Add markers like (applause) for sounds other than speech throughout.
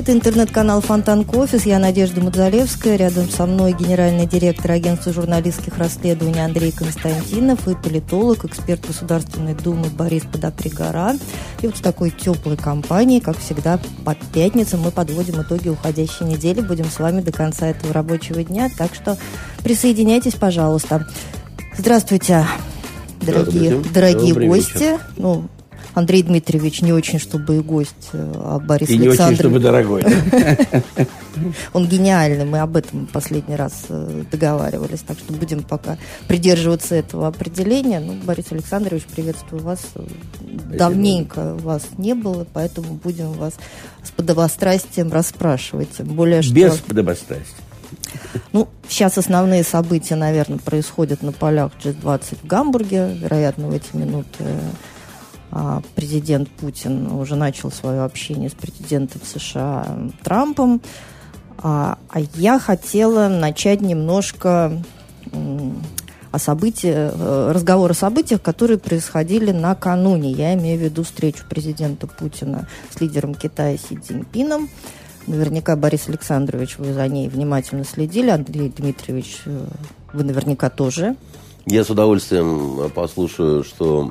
Это интернет-канал Фонтанка Офис. Я Надежда Мудзалевская. Рядом со мной генеральный директор агентства журналистских расследований Андрей Константинов и политолог, эксперт Государственной Думы Борис Подопригора. И вот в такой теплой компании, как всегда, по пятницам мы подводим итоги уходящей недели. Будем с вами до конца этого рабочего дня. Так что присоединяйтесь, пожалуйста. Здравствуйте, дорогие, Здравствуйте. дорогие Добрый гости. вечер. Ну, Андрей Дмитриевич не очень, чтобы и гость, э, а Борис И не очень, чтобы дорогой. (laughs) Он гениальный, мы об этом последний раз э, договаривались, так что будем пока придерживаться этого определения. Ну, Борис Александрович, приветствую вас. Давненько вас не было, поэтому будем вас с подобострастием расспрашивать. Тем более, что... Без подобострастия. Ну, сейчас основные события, наверное, происходят на полях G20 в Гамбурге. Вероятно, в эти минуты президент Путин уже начал свое общение с президентом США Трампом. А, а я хотела начать немножко о событиях, э, разговор о событиях, которые происходили накануне. Я имею в виду встречу президента Путина с лидером Китая Си Цзиньпином. Наверняка, Борис Александрович, вы за ней внимательно следили. Андрей Дмитриевич, э, вы наверняка тоже. Я с удовольствием послушаю, что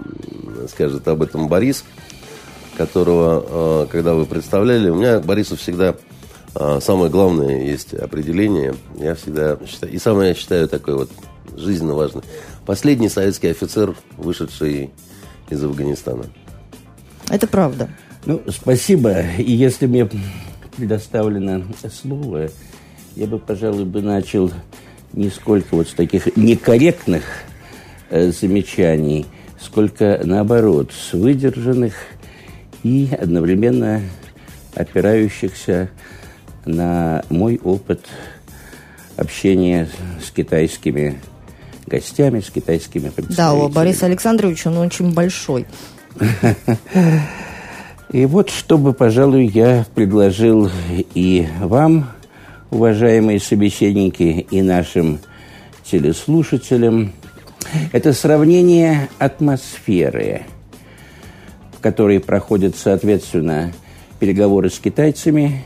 скажет об этом Борис, которого, э, когда вы представляли, у меня Борису всегда э, самое главное есть определение. Я всегда считаю, и самое я считаю такое вот жизненно важное. Последний советский офицер, вышедший из Афганистана. Это правда. Ну, спасибо. И если мне предоставлено слово, я бы, пожалуй, бы начал не сколько вот с таких некорректных э, замечаний, сколько наоборот, с выдержанных и одновременно опирающихся на мой опыт общения с китайскими гостями, с китайскими Да, представителями. у Бориса Александровича он очень большой. (laughs) И вот, чтобы, пожалуй, я предложил и вам, уважаемые собеседники, и нашим телеслушателям, это сравнение атмосферы, в которой проходят, соответственно, переговоры с китайцами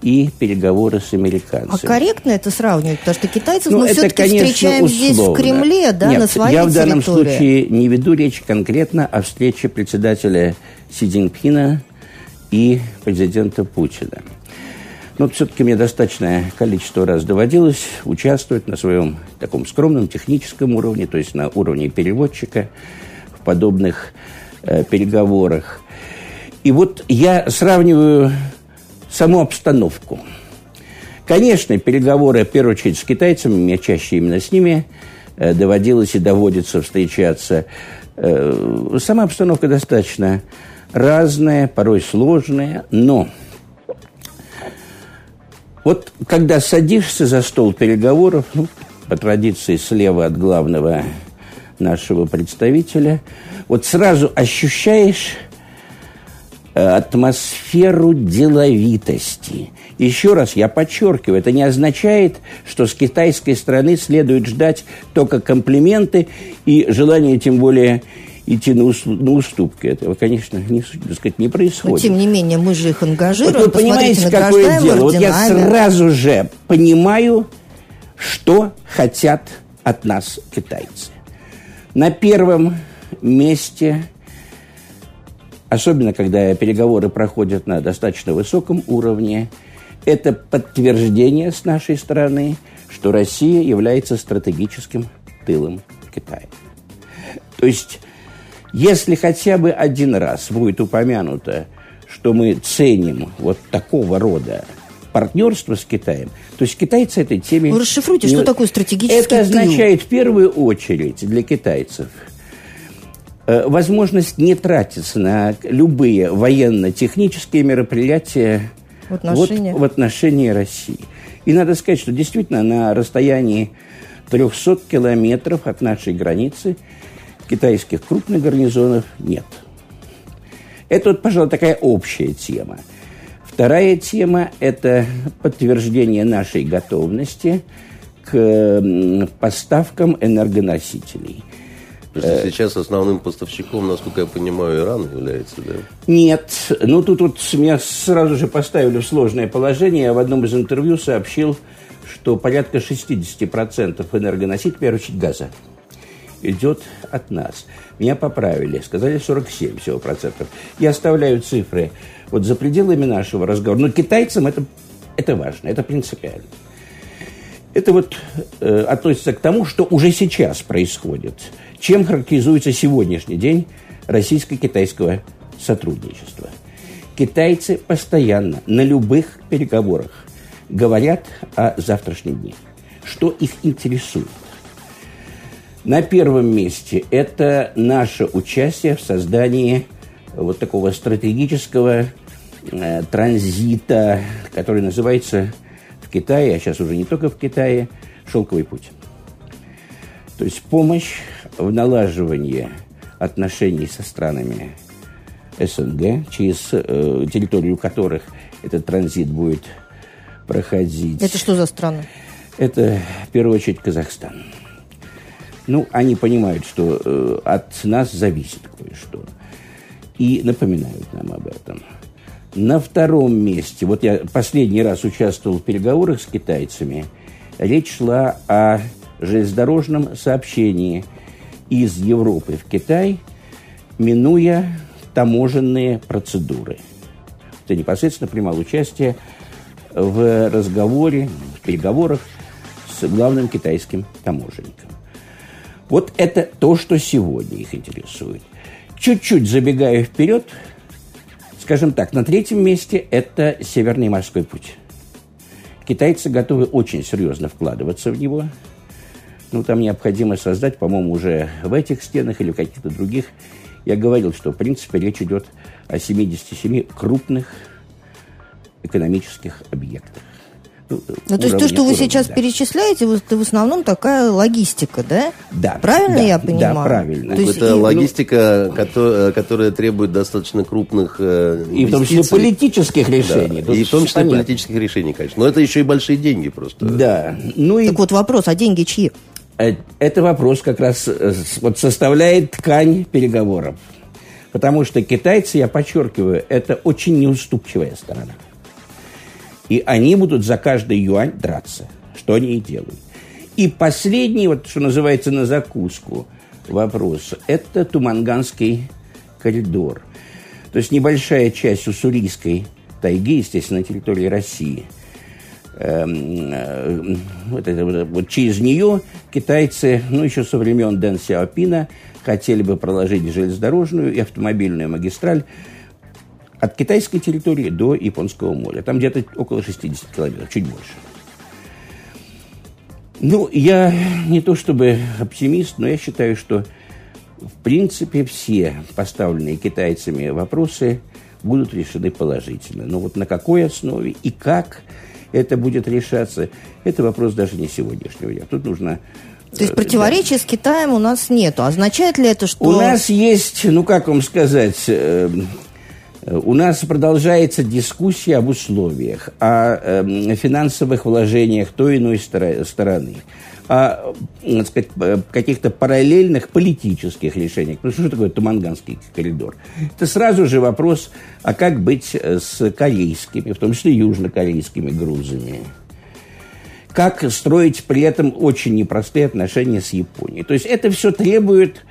и переговоры с А американцами. корректно это сравнивать? Потому что китайцев Ну, мы все-таки встречаем здесь, в условно. Кремле, да, Нет, на своей я в данном территории. случае не веду речь конкретно о встрече председателя Си Цзиньпина и президента Путина. Но все-таки мне достаточное количество раз доводилось участвовать на своем таком скромном техническом уровне, то есть на уровне переводчика в подобных э, переговорах. И вот я сравниваю саму обстановку. Конечно, переговоры, в первую очередь, с китайцами, мне чаще именно с ними э, доводилось и доводится встречаться. Э, сама обстановка достаточно разная, порой сложная, но вот когда садишься за стол переговоров, ну, по традиции слева от главного нашего представителя, вот сразу ощущаешь э, атмосферу деловитости. Еще раз я подчеркиваю, это не означает, что с китайской стороны следует ждать только комплименты и желание, тем более, идти на, ус- на уступки. Этого, конечно, не, так сказать, не Но, происходит. тем не менее, мы же их ангажируем. Вот вы понимаете, какое дело? Вот я сразу же понимаю, что хотят от нас китайцы. На первом месте, особенно когда переговоры проходят на достаточно высоком уровне, это подтверждение с нашей стороны, что Россия является стратегическим тылом Китая. То есть, если хотя бы один раз будет упомянуто, что мы ценим вот такого рода партнерство с Китаем, то есть китайцы этой теме... Вы расшифруйте, не- что такое стратегический Это означает в первую очередь для китайцев э, возможность не тратиться на любые военно-технические мероприятия В отношении? вот в отношении России. И надо сказать, что действительно на расстоянии 300 километров от нашей границы китайских крупных гарнизонов нет. Это вот, пожалуй, такая общая тема. Вторая тема – это подтверждение нашей готовности к поставкам энергоносителей. То есть э, сейчас основным поставщиком, насколько я понимаю, Иран является, да? Нет. Ну, тут вот меня сразу же поставили в сложное положение. Я в одном из интервью сообщил, что порядка 60% энергоносителей, в первую очередь газа, идет от нас. Меня поправили, сказали 47 всего процентов. Я оставляю цифры вот за пределами нашего разговора. Но китайцам это, это важно, это принципиально. Это вот э, относится к тому, что уже сейчас происходит. Чем характеризуется сегодняшний день российско-китайского сотрудничества? Китайцы постоянно на любых переговорах говорят о завтрашнем дне. Что их интересует? На первом месте это наше участие в создании вот такого стратегического э, транзита, который называется в Китае, а сейчас уже не только в Китае, «Шелковый путь». То есть помощь в налаживании отношений со странами СНГ, через э, территорию которых этот транзит будет проходить. Это что за страны? Это, в первую очередь, Казахстан. Ну, они понимают, что э, от нас зависит кое-что. И напоминают нам об этом. На втором месте, вот я последний раз участвовал в переговорах с китайцами, речь шла о железнодорожном сообщении из Европы в Китай, минуя таможенные процедуры. Я непосредственно принимал участие в разговоре, в переговорах с главным китайским таможенником. Вот это то, что сегодня их интересует. Чуть-чуть забегая вперед, Скажем так, на третьем месте это Северный морской путь. Китайцы готовы очень серьезно вкладываться в него. Ну, там необходимо создать, по-моему, уже в этих стенах или в каких-то других. Я говорил, что, в принципе, речь идет о 77 крупных экономических объектах. Ну, то есть то, что вы сейчас да. перечисляете, это в основном такая логистика, да? Да. Правильно да, я понимаю? Да, правильно. То есть, это и, логистика, ну, которая, которая требует достаточно крупных инвестиций. Э, и в том числе политических решений. Да. И в том числе понятно. политических решений, конечно. Но это еще и большие деньги просто. Да. Ну и... Так вот вопрос, а деньги чьи? Э, это вопрос как раз э, вот составляет ткань переговоров. Потому что китайцы, я подчеркиваю, это очень неуступчивая сторона. И они будут за каждый юань драться, что они и делают. И последний, вот что называется на закуску вопрос, это Туманганский коридор. То есть небольшая часть уссурийской тайги, естественно, на территории России. Эм, э, вот, это, вот через нее китайцы, ну, еще со времен Дэн Сяопина, хотели бы проложить железнодорожную и автомобильную магистраль от китайской территории до Японского моря. Там где-то около 60 километров, чуть больше. Ну, я не то чтобы оптимист, но я считаю, что в принципе все поставленные китайцами вопросы будут решены положительно. Но вот на какой основе и как это будет решаться, это вопрос даже не сегодняшнего дня. Тут нужно то есть противоречия да. с Китаем у нас нету. Означает ли это, что... У нас есть, ну как вам сказать, э, у нас продолжается дискуссия об условиях, о э, финансовых вложениях той иной стороны, о э, каких-то параллельных политических решениях. Потому что что такое Туманганский коридор? Это сразу же вопрос, а как быть э, с корейскими, в том числе южнокорейскими грузами? Как строить при этом очень непростые отношения с Японией? То есть это все требует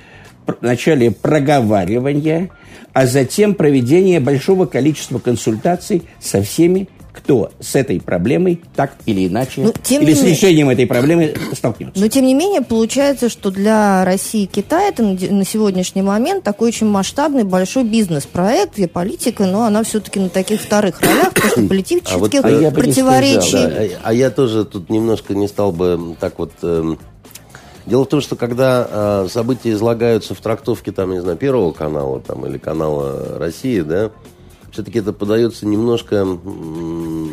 вначале проговаривания, а затем проведение большого количества консультаций со всеми, кто с этой проблемой так или иначе, ну, или с решением этой проблемы столкнется. Но тем не менее, получается, что для России и Китая это на сегодняшний момент такой очень масштабный большой бизнес-проект, где политика, но она все-таки на таких вторых ролях, потому что политических а вот, а противоречий... Да, а, а я тоже тут немножко не стал бы так вот... Э, Дело в том, что когда э, события излагаются в трактовке, там, не знаю, Первого канала там, или канала России, да, все-таки это подается немножко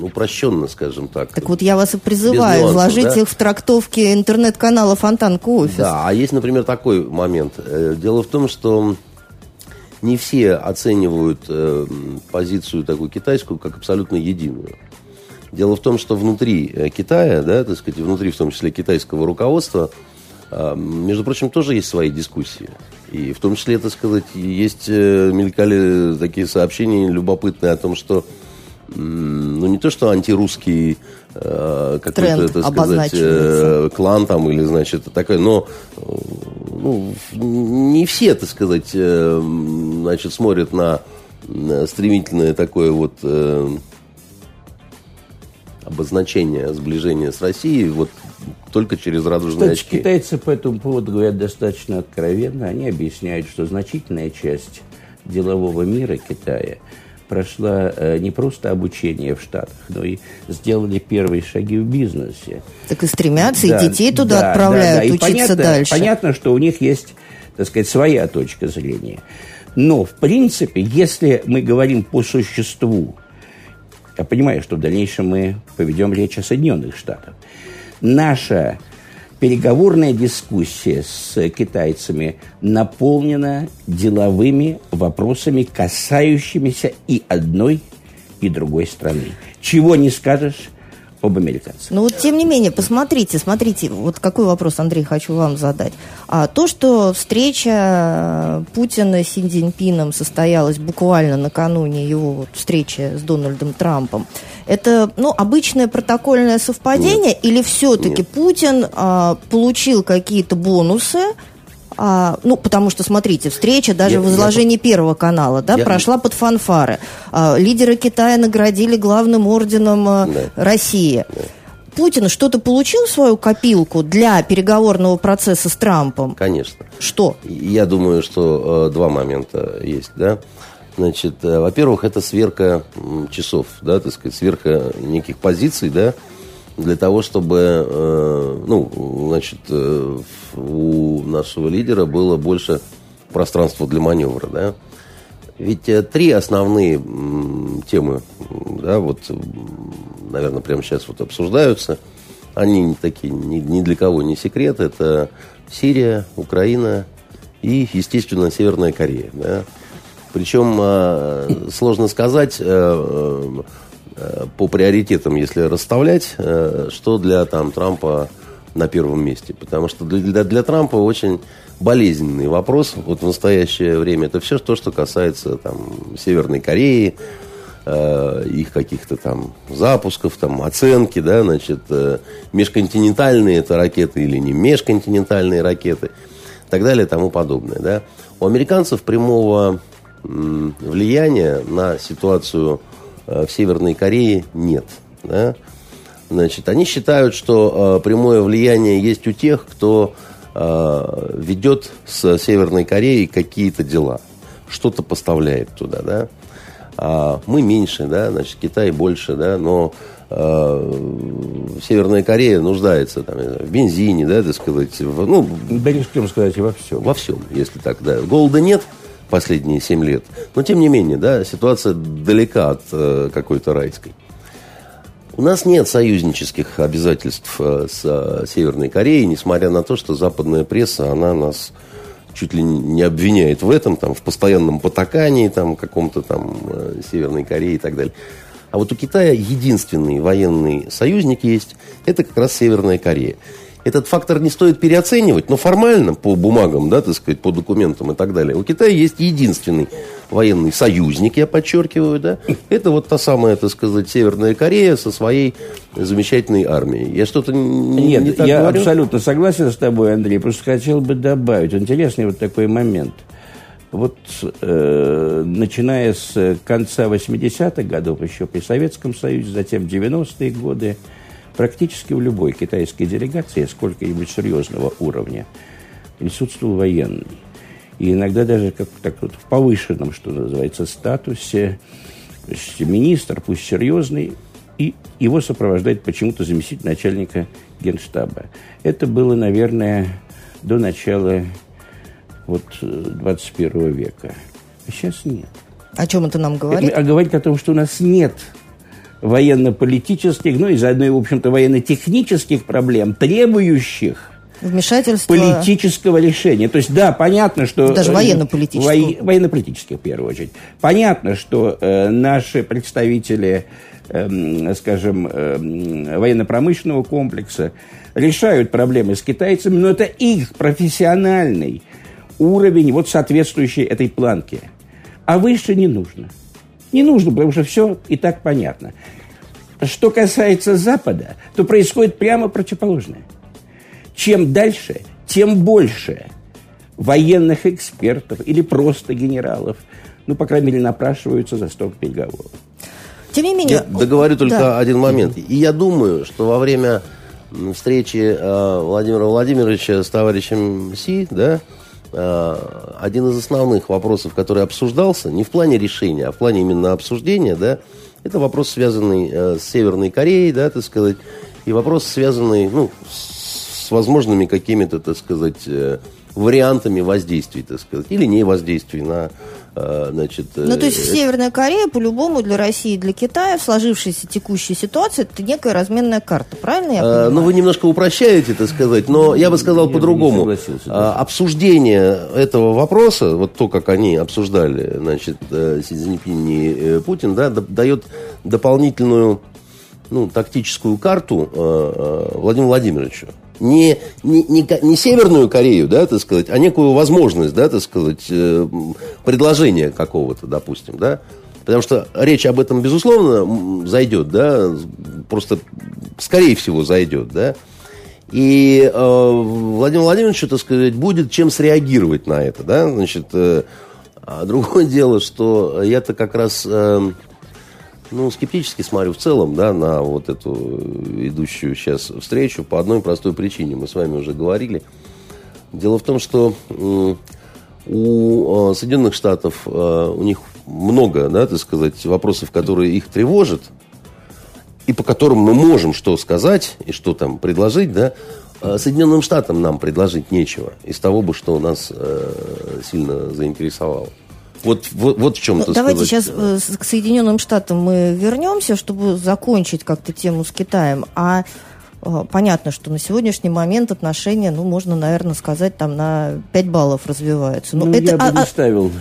упрощенно, скажем так. Так вот я вас и призываю нюансов, вложить да? их в трактовки интернет-канала Фонтанка Офис. Да, а есть, например, такой момент. Э, дело в том, что не все оценивают э, позицию такую китайскую как абсолютно единую. Дело в том, что внутри э, Китая, да, так сказать, внутри в том числе китайского руководства, между прочим, тоже есть свои дискуссии. И в том числе, так сказать, есть, э, мелькали такие сообщения любопытные о том, что ну, не то, что антирусский э, какой-то, так сказать, э, клан там или, значит, такой, но ну, не все, так сказать, э, значит, смотрят на стремительное такое вот э, обозначение сближения с Россией вот только через радужные Кстати, очки. китайцы по этому поводу говорят достаточно откровенно. Они объясняют, что значительная часть делового мира Китая прошла э, не просто обучение в Штатах, но и сделали первые шаги в бизнесе. Так и стремятся, да, и детей туда да, отправляют да, да. учиться понятно, дальше. Понятно, что у них есть, так сказать, своя точка зрения. Но, в принципе, если мы говорим по существу, я понимаю, что в дальнейшем мы поведем речь о Соединенных Штатах, наша переговорная дискуссия с китайцами наполнена деловыми вопросами, касающимися и одной, и другой страны. Чего не скажешь об американцах. Ну вот, тем не менее, посмотрите, смотрите, вот какой вопрос, Андрей, хочу вам задать. А, то, что встреча Путина с Си Цзиньпином состоялась буквально накануне его вот, встречи с Дональдом Трампом, это, ну, обычное протокольное совпадение Нет. или все-таки. Путин а, получил какие-то бонусы, а, ну, потому что, смотрите, встреча даже я, в изложении я... Первого канала, да, я... прошла под фанфары. А, лидеры Китая наградили главным орденом а, да. России. Да. Путин что-то получил свою копилку для переговорного процесса с Трампом? Конечно. Что? Я думаю, что э, два момента есть, да. Значит, э, во-первых, это сверка часов, да, так сказать, сверка неких позиций, да, для того, чтобы, э, ну, значит, э, у нашего лидера было больше пространства для маневра, да. Ведь э, три основные темы, да, вот, наверное, прямо сейчас вот обсуждаются. Они такие ни, ни для кого не секрет. Это Сирия, Украина и, естественно, Северная Корея, да. Причем сложно сказать Э, по приоритетам, если расставлять, э, что для там, Трампа на первом месте. Потому что для, для Трампа очень болезненный вопрос вот в настоящее время. Это все то, что касается там, Северной Кореи, э, их каких-то там запусков, там, оценки, да, значит, э, межконтинентальные это ракеты или не межконтинентальные ракеты и так далее и тому подобное. Да. У американцев прямого влияния на ситуацию Э, в Северной Корее нет. Да? Значит, они считают, что э, прямое влияние есть у тех, кто э, ведет с Северной Кореей какие-то дела, что-то поставляет туда, да. А мы меньше, да, значит, Китай больше, да, но э, Северная Корея нуждается там, в бензине, да, так сказать, в, ну... Да не сказать, во всем. Во всем, если так, да. Голода нет, последние 7 лет. Но, тем не менее, да, ситуация далека от э, какой-то райской. У нас нет союзнических обязательств э, с э, Северной Кореей, несмотря на то, что западная пресса, она нас чуть ли не обвиняет в этом, там, в постоянном потакании, там, каком-то там э, Северной Корее и так далее. А вот у Китая единственный военный союзник есть, это как раз Северная Корея этот фактор не стоит переоценивать, но формально, по бумагам, да, так сказать, по документам и так далее, у Китая есть единственный военный союзник, я подчеркиваю, да, это вот та самая, так сказать, Северная Корея со своей замечательной армией. Я что-то не, Нет, не так я говорю? абсолютно согласен с тобой, Андрей, просто хотел бы добавить, интересный вот такой момент. Вот э, начиная с конца 80-х годов еще при Советском Союзе, затем 90-е годы, Практически в любой китайской делегации сколько-нибудь серьезного уровня присутствовал военный. И иногда даже как так вот в повышенном, что называется, статусе министр, пусть серьезный, и его сопровождает почему-то заместитель начальника генштаба. Это было, наверное, до начала вот 21 века. А сейчас нет. О чем это нам говорит? А говорит о том, что у нас нет военно-политических, ну и заодно и, в общем-то, военно-технических проблем, требующих Вмешательство... политического решения. То есть, да, понятно, что... Даже э, военно-политического. Во... Военно-политических, в первую очередь. Понятно, что э, наши представители, э, скажем, э, военно-промышленного комплекса решают проблемы с китайцами, но это их профессиональный уровень, вот соответствующий этой планке. А выше не нужно. Не нужно, потому что все и так понятно. Что касается Запада, то происходит прямо противоположное. Чем дальше, тем больше военных экспертов или просто генералов, ну, по крайней мере, напрашиваются за стол переговоров. Тем не менее... Я договорю только да. один момент. И я думаю, что во время встречи э, Владимира Владимировича с товарищем Си, да, один из основных вопросов, который обсуждался, не в плане решения, а в плане именно обсуждения, да, это вопрос, связанный э, с Северной Кореей, да, так сказать, и вопрос, связанный, ну, с возможными какими-то, так сказать, э, вариантами воздействий, так сказать, или не воздействий на, э, значит... Ну, то есть э, Северная Корея по-любому для России и для Китая в сложившейся текущей ситуации это некая разменная карта, правильно я понимаю? Ну, вы немножко упрощаете, так сказать, но я бы сказал по-другому. А, обсуждение этого вопроса, вот то, как они обсуждали, значит, Си Цзиньпинь и Путин, да, дает дополнительную ну, тактическую карту Владимиру Владимировичу не, не, не, не Северную Корею, да, так сказать, а некую возможность, да, так сказать, э, предложения какого-то, допустим, да, потому что речь об этом, безусловно, зайдет, да, просто, скорее всего, зайдет, да, и э, Владимир Владимирович, так сказать, будет чем среагировать на это, да, значит, э, а другое (laughs) дело, что я-то как раз... Э, ну, скептически смотрю в целом, да, на вот эту идущую сейчас встречу по одной простой причине. Мы с вами уже говорили. Дело в том, что у э, Соединенных Штатов э, у них много, да, так сказать, вопросов, которые их тревожат, и по которым мы можем что сказать и что там предложить, да, а Соединенным Штатам нам предложить нечего из того бы, что нас э, сильно заинтересовало. Вот, вот, вот в чем ну, Давайте сказать. сейчас э, к Соединенным Штатам мы вернемся, чтобы закончить как-то тему с Китаем. А э, понятно, что на сегодняшний момент отношения, ну, можно, наверное, сказать, там на 5 баллов развиваются. Но ну, это, я бы а, не а ставил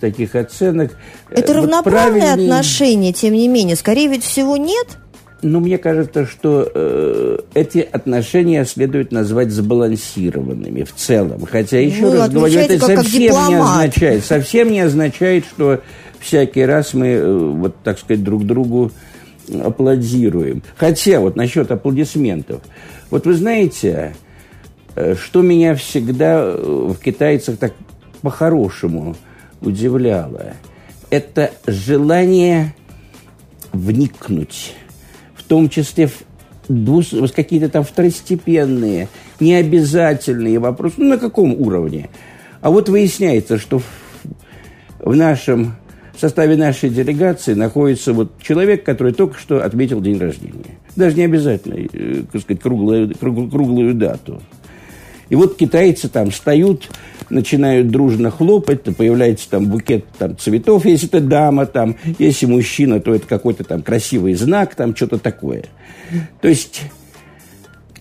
таких оценок. Это вот равноправные правильнее... отношения, тем не менее. Скорее ведь всего нет? Ну, мне кажется, что э, эти отношения следует назвать сбалансированными в целом. Хотя, еще ну, раз говорю, это как совсем как не означает, совсем не означает, что всякий раз мы, э, вот так сказать, друг другу аплодируем. Хотя, вот насчет аплодисментов. Вот вы знаете, э, что меня всегда э, в китайцах так по-хорошему удивляло, это желание вникнуть том числе какие-то там второстепенные, необязательные вопросы. Ну, на каком уровне? А вот выясняется, что в, нашем в составе нашей делегации находится вот человек, который только что отметил день рождения. Даже не обязательно, э, так сказать, круглую, круглую, круглую дату. И вот китайцы там встают, начинают дружно хлопать, то появляется там букет там, цветов, если это дама, там, если мужчина, то это какой-то там красивый знак, там что-то такое. То есть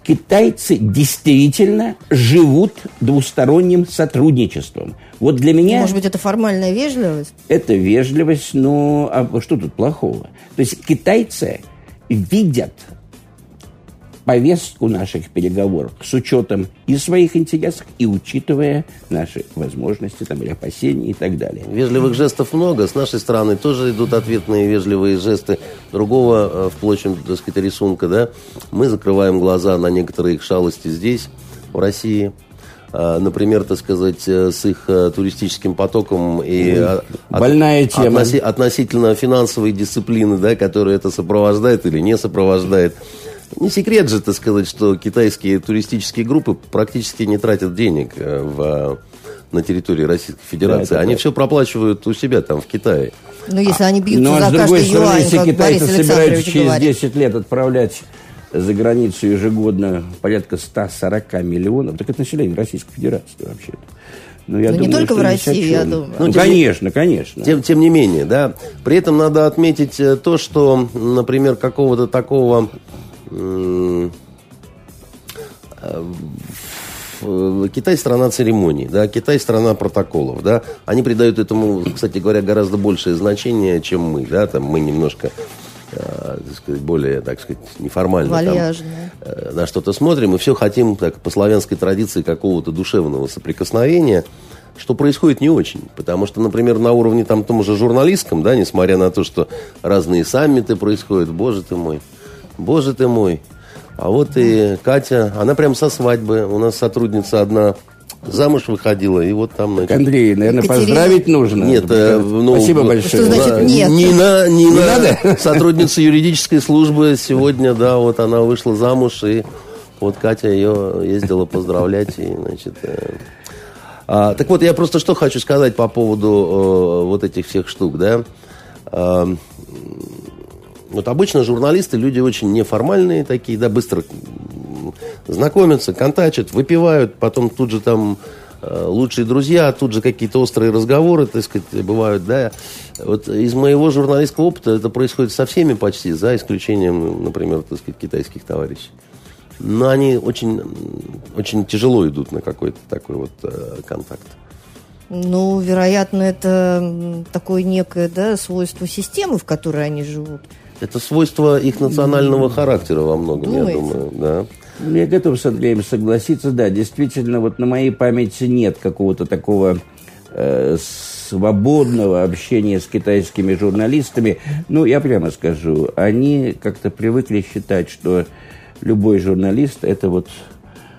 китайцы действительно живут двусторонним сотрудничеством. Вот для меня... Может быть, это формальная вежливость? Это вежливость, но а что тут плохого? То есть китайцы видят повестку наших переговоров с учетом и своих интересов, и учитывая наши возможности там, или опасения и так далее. Вежливых жестов много. С нашей стороны тоже идут ответные вежливые жесты. Другого, э, впрочем, так сказать, рисунка, да, мы закрываем глаза на некоторые их шалости здесь, в России э, например, так сказать, э, с их туристическим потоком и Больная от, тема. Относи, относительно финансовой дисциплины, да, которая это сопровождает или не сопровождает. Не секрет же, так сказать, что китайские туристические группы практически не тратят денег э, в, на территории Российской Федерации. Да, Они так. все проплачивают у себя там, в Китае. Ну, если они бьются ну, а за с другой каждый стороны, юань, если китайцы собираются через говорит. 10 лет отправлять за границу ежегодно порядка 140 миллионов, так это население Российской Федерации вообще-то. Ну, я ну, думаю, не только в России, я думаю. Ну, ну конечно, конечно. Тем, тем не менее, да. При этом надо отметить э, то, что, например, какого-то такого... Э, Китай страна церемоний, да, Китай страна протоколов, да. Они придают этому, кстати говоря, гораздо большее значение, чем мы, да. Там мы немножко э, так сказать, более, так сказать, неформально там, э, на что-то смотрим, и все хотим так, по славянской традиции какого-то душевного соприкосновения, что происходит не очень. Потому что, например, на уровне там том же журналистском, да, несмотря на то, что разные саммиты происходят, боже ты мой, боже ты мой. А вот и Катя, она прям со свадьбы, у нас сотрудница одна замуж выходила, и вот там... Значит... Андрей, наверное, Екатерина... поздравить нужно. Нет, э, ну, Спасибо большое. Что значит нет? Нина, Нина, не надо? (laughs) сотрудница юридической службы сегодня, да, вот она вышла замуж, и вот Катя ее ездила поздравлять, и, значит... Э... А, так вот, я просто что хочу сказать по поводу э, вот этих всех штук, да. Э, вот обычно журналисты люди очень неформальные такие, да, быстро знакомятся, контачат, выпивают, потом тут же там э, лучшие друзья, тут же какие-то острые разговоры, так сказать, бывают, да. Вот из моего журналистского опыта это происходит со всеми почти, за исключением, например, так сказать, китайских товарищей. Но они очень, очень тяжело идут на какой-то такой вот э, контакт. Ну, вероятно, это такое некое да, свойство системы, в которой они живут. Это свойство их национального характера во многом, Думаете? я думаю. Да. Я готов с Андреем согласиться, да, действительно, вот на моей памяти нет какого-то такого э, свободного общения с китайскими журналистами. Ну, я прямо скажу, они как-то привыкли считать, что любой журналист это вот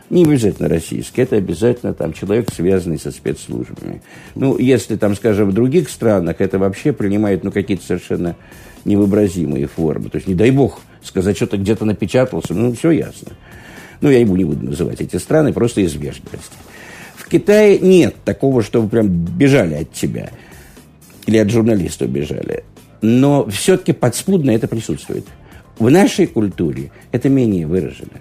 не обязательно российский, это обязательно там человек, связанный со спецслужбами. Ну, если там, скажем, в других странах это вообще принимает ну, какие-то совершенно невообразимые формы. То есть, не дай бог, сказать, что-то где-то напечатался, ну, все ясно. Ну, я ему не буду называть эти страны, просто из вежливости. В Китае нет такого, чтобы прям бежали от тебя. Или от журналиста бежали. Но все-таки подспудно это присутствует. В нашей культуре это менее выражено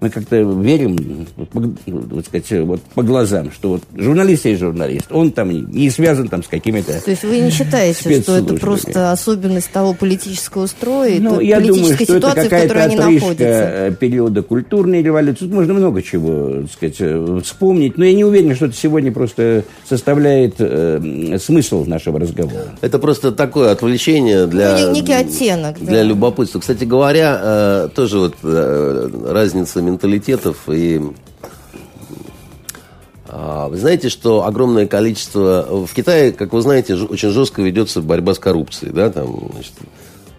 мы как-то верим, вот сказать, вот по глазам, что вот журналист есть журналист, он там не связан там с какими-то То есть вы не считаете, что это просто особенность того политического строя, ну, я думаю, что это какая-то отрыжка периода культурной революции. Тут можно много чего, так сказать, вспомнить, но я не уверен, что это сегодня просто составляет э, смысл нашего разговора. Это просто такое отвлечение для... Ну, некий оттенок. Для да. любопытства. Кстати говоря, э, тоже вот э, разница менталитетов. И а, вы знаете, что огромное количество... В Китае, как вы знаете, очень жестко ведется борьба с коррупцией. Да? Там, значит,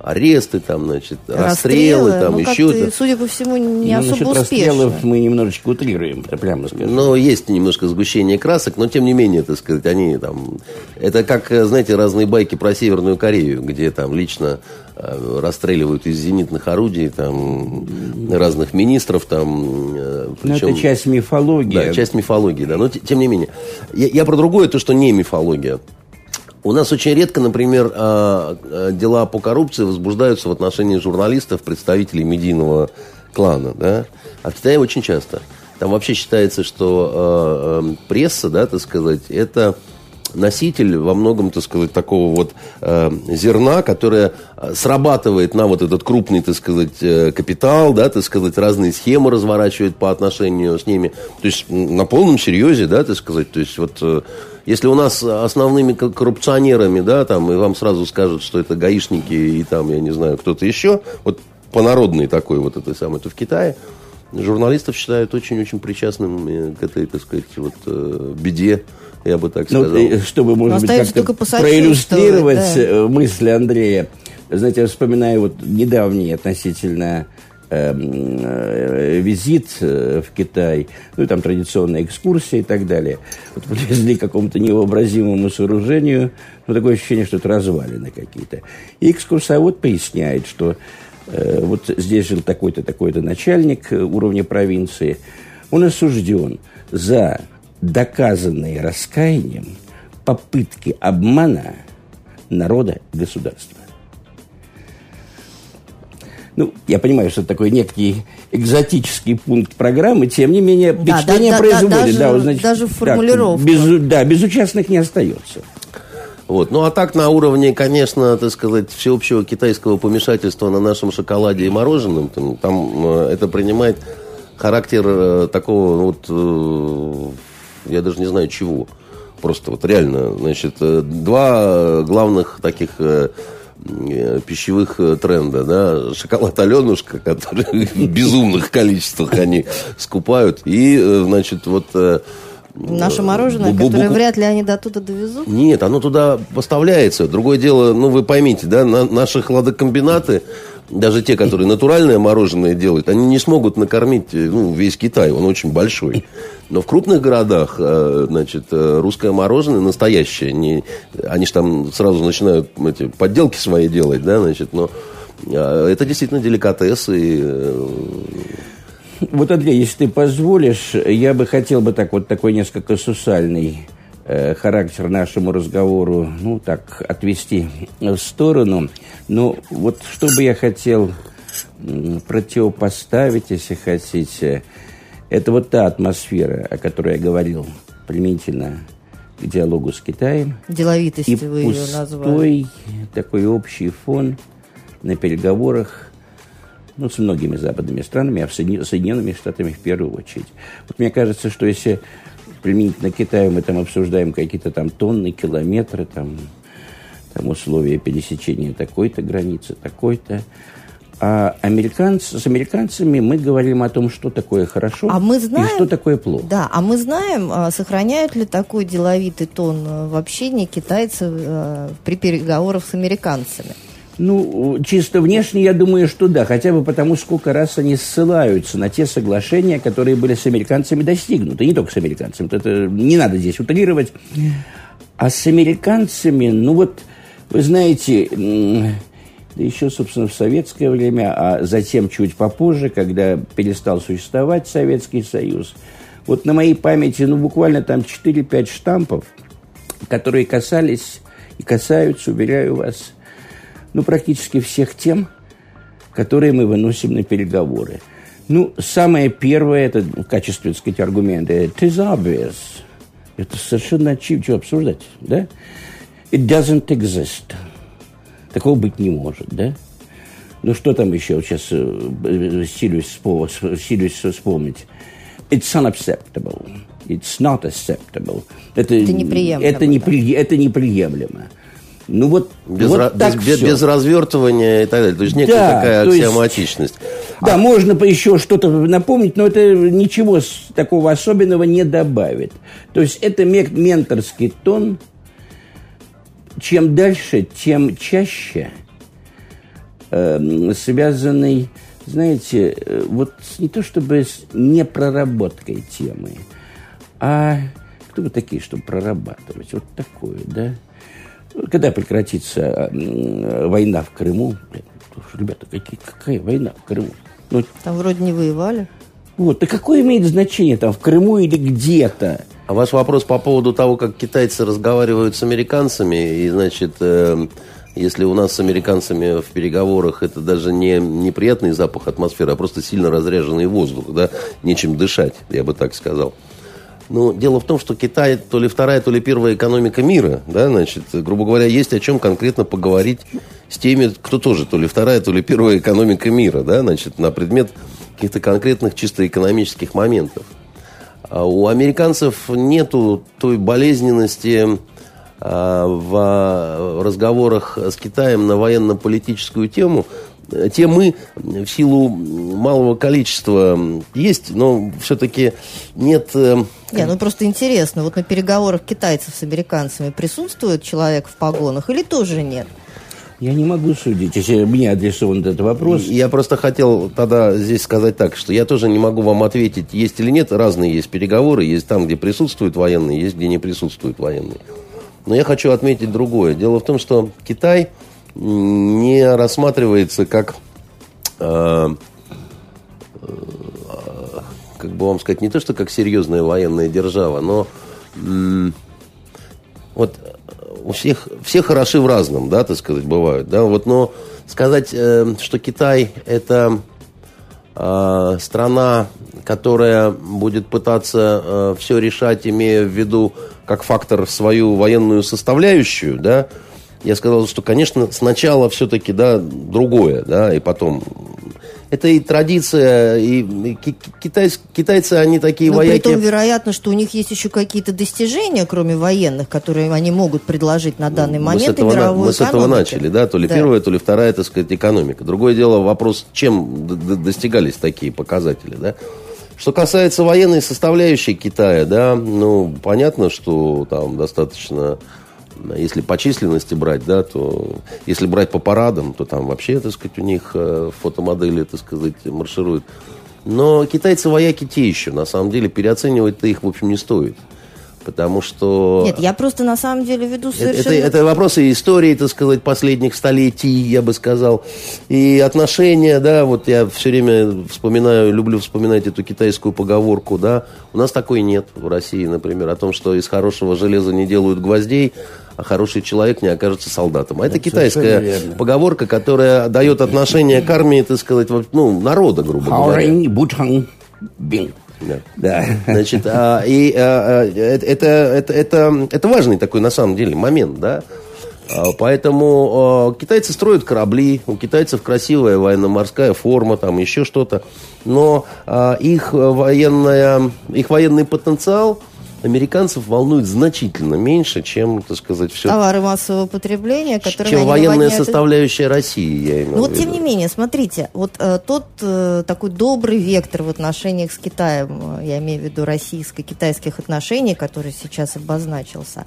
аресты, там, значит, расстрелы, расстрелы там, ну, еще... Ты, судя по всему, не ну, особо успешно. расстрелов мы немножечко утрируем, прямо скажем. Но есть немножко сгущение красок, но, тем не менее, так сказать, они там... Это как, знаете, разные байки про Северную Корею, где там лично э, расстреливают из зенитных орудий там разных министров там причем, ну, это часть мифологии да часть мифологии да но тем не менее я, я про другое то что не мифология у нас очень редко, например, а, а, дела по коррупции возбуждаются в отношении журналистов, представителей медийного клана, да? А в Китае очень часто. Там вообще считается, что э, пресса, да, так сказать, это носитель во многом, так сказать, такого вот э, зерна, которое срабатывает на вот этот крупный, так сказать, э, капитал, да, так сказать, разные схемы разворачивает по отношению с ними. То есть на полном серьезе, да, так сказать, то есть вот э, если у нас основными коррупционерами, да, там, и вам сразу скажут, что это гаишники и там, я не знаю, кто-то еще, вот по народной такой вот этой самой, то в Китае журналистов считают очень-очень причастными к этой, так сказать, вот беде я бы так ну, сказал. Ну, чтобы, может быть, как-то проиллюстрировать да. Э, мысли Андрея. Знаете, я вспоминаю вот недавний относительно э, визит э, в Китай, ну и там традиционная экскурсия и так далее. Вот подвезли к какому-то невообразимому сооружению, ну такое ощущение, что это развалины какие-то. И экскурсовод поясняет, что э, вот здесь жил такой-то, такой-то начальник уровня провинции, он осужден за доказанные раскаянием попытки обмана народа государства. Ну, я понимаю, что это такой некий экзотический пункт программы, тем не менее, Да, впечатление да, да, производит. даже- да, вот, значит, даже так, формулировка. без, да, безучастных не остается. Вот. Ну, а так на уровне, конечно, так сказать, всеобщего китайского помешательства на нашем шоколаде и мороженом, там, там, э, это принимает характер э, такого, ну, вот, э, я даже не знаю чего. Просто вот реально, значит, два главных таких э, пищевых э, тренда, да, шоколад Аленушка, который (laughs) в безумных количествах они скупают, и, э, значит, вот... э, Наше мороженое, бу- которое вряд ли они до туда довезут. нет, оно туда поставляется. Другое дело, ну, вы поймите, да, на- наши хладокомбинаты, даже те, которые натуральное мороженое делают, они не смогут накормить э, ну, весь Китай, он очень большой. Но в крупных городах, э, значит, э, русское мороженое настоящее, не, они же там сразу начинают эти подделки свои делать, да, значит, но это действительно деликатес, и Вот, Андрей, если ты позволишь, я бы хотел бы так вот такой несколько сусальный характер нашему разговору, ну, так, отвести в сторону. Но вот что бы я хотел противопоставить, если хотите, это вот та атмосфера, о которой я говорил применительно к диалогу с Китаем. Деловитости И вы ее назвали. пустой такой общий фон на переговорах ну, с многими западными странами, а Соедин- Соединенными Штатами в первую очередь. Вот мне кажется, что если применительно к Китаю мы там обсуждаем какие-то там тонны, километры, там, там условия пересечения такой-то границы, такой-то, а американцы, с американцами мы говорим о том, что такое хорошо А мы знаем- и что такое плохо. Да, а мы знаем, а, сохраняют ли такой деловитый тон в общении китайцы э, при переговорах с американцами? Ну, чисто внешне, я думаю, что да. Хотя бы потому, сколько раз они ссылаются на те соглашения, которые были с американцами достигнуты. Не только с американцами. Это не надо здесь утрировать. А с американцами, ну вот, вы знаете, да еще, собственно, в советское время, а затем чуть попозже, когда перестал существовать Советский Союз, вот на моей памяти, ну, буквально там 4-5 штампов, которые касались и касаются, уверяю вас, ну, практически всех тем, которые мы выносим на переговоры. Ну, самое первое, это в качестве, так сказать, аргумента, it is obvious. Это совершенно очевидно, что обсуждать, да? It doesn't exist. Такого быть не может, да? Ну, что там еще сейчас э, силюсь, спо- силюсь вспомнить? It's unacceptable. It's not acceptable. Это, Это неприемлемо, Это, непри- это неприемлемо. Ну, вот, без, вот ра- так без, всё. без развертывания и так далее. То есть некая Да, такая то есть- аксиоматичность. Да, можно еще что-то напомнить, но это ничего такого особенного не добавит. То есть это менторский тон. Чем дальше, тем чаще эм, связанный, знаете, э, вот не то чтобы с непроработкой темы, а кто вы такие, чтобы прорабатывать? Вот такое, да? Когда прекратится м, война в Крыму? Блин, Ребята, какие, какая война в Крыму? Ну, Там вроде не воевали. вот, и какое имеет значение там в Крыму или где-то? А ваш вопрос по поводу того, как китайцы разговаривают с американцами, и, значит, э, если у нас с американцами в переговорах это даже не неприятный запах атмосферы, а просто сильно разряженный воздух, да, нечем дышать, я бы так сказал. Ну, дело в том, что Китай то ли вторая, то ли первая экономика мира, да, значит, грубо говоря, есть о чем конкретно поговорить с теми, кто тоже то ли вторая, то ли первая экономика мира, да, значит, на предмет каких-то конкретных чисто экономических моментов. А у американцев нету той болезненности а, в разговорах с Китаем на военно-политическую тему. Темы в силу малого количества есть, но все-таки нет... э, Не, ну просто интересно, вот на переговорах китайцев с американцами присутствует человек в погонах или тоже нет? Я не могу судить, если мне адресован этот вопрос. Я просто хотел тогда здесь сказать так, что я тоже не могу вам ответить, есть или нет. Разные есть переговоры, есть там, где присутствуют военные, есть где не присутствуют военные. Но я хочу отметить другое. Дело в том, что Китай не рассматривается как, э, э, как бы вам сказать, не то, что как серьезная военная держава, но м, вот у всех, все хороши в разном, да, так сказать, бывают, да, вот, но сказать, э, что Китай это э, страна, которая будет пытаться э, все решать, имея в виду как фактор свою военную составляющую, да, я сказал, что, конечно, сначала все-таки, да, другое, да, и потом это и традиция, и, и китайцы, китайцы, они такие Но вояки. при том, вероятно, что у них есть еще какие-то достижения, кроме военных, которые они могут предложить на данный мы момент с этого, мировой Мы с этого начали, да, то ли да. первая, то ли вторая, так сказать, экономика. Другое дело, вопрос, чем достигались такие показатели, да. Что касается военной составляющей Китая, да, ну, понятно, что там достаточно если по численности брать, да, то если брать по парадам, то там вообще, так сказать, у них э, фотомодели, так сказать, маршируют. Но китайцы вояки те еще, на самом деле, переоценивать-то их, в общем, не стоит. Потому что... Нет, я просто на самом деле веду совершенно... Это, это вопросы истории, так сказать, последних столетий, я бы сказал. И отношения, да, вот я все время вспоминаю, люблю вспоминать эту китайскую поговорку, да. У нас такой нет в России, например, о том, что из хорошего железа не делают гвоздей, а хороший человек не окажется солдатом. А это, это китайская поговорка, которая дает отношение к армии, так сказать, ну, народа, грубо говоря. Да. Значит, а, и а, а это, это, это, это важный такой, на самом деле, момент, да. А, поэтому а, китайцы строят корабли, у китайцев красивая военно-морская форма, там еще что-то. Но а, их, военная, их военный потенциал – американцев волнует значительно меньше, чем, так сказать, все... Товары массового потребления, которые Чем военная составляющая России, я имею Ну вот, тем не менее, смотрите, вот э, тот э, такой добрый вектор в отношениях с Китаем, э, я имею в виду российско-китайских отношений, который сейчас обозначился,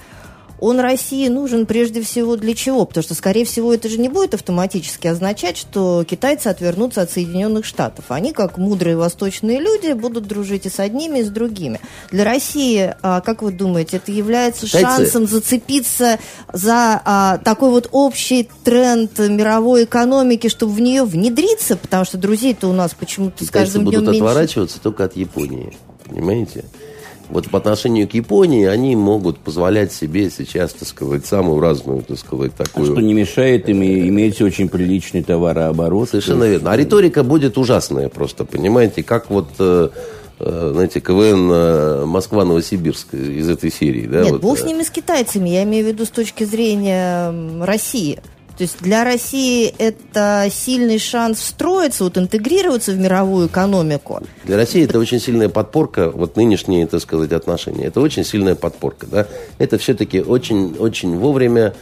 он России нужен прежде всего для чего? Потому что, скорее всего, это же не будет автоматически означать, что китайцы отвернутся от Соединенных Штатов. Они, как мудрые восточные люди, будут дружить и с одними, и с другими. Для России, а, как вы думаете, это является Китайцы... шансом зацепиться за а, такой вот общий тренд мировой экономики, чтобы в нее внедриться? Потому что друзей-то у нас почему-то с каждым днем меньше. будут отворачиваться только от Японии. Понимаете? Вот по отношению к Японии они могут позволять себе сейчас, так сказать, самую разную, так сказать, такую... Что не мешает им иметь очень приличный товарооборот. Совершенно верно. А риторика будет ужасная просто, понимаете, как вот э, э, знаете, КВН э, Москва-Новосибирск из этой серии. Да, Нет, вот. бог с ними, с китайцами. Я имею в виду с точки зрения России. То есть для России это сильный шанс встроиться, вот интегрироваться в мировую экономику. Для России это очень сильная подпорка, вот нынешние, так сказать, отношения. Это очень сильная подпорка. Да? Это все-таки очень, очень вовремя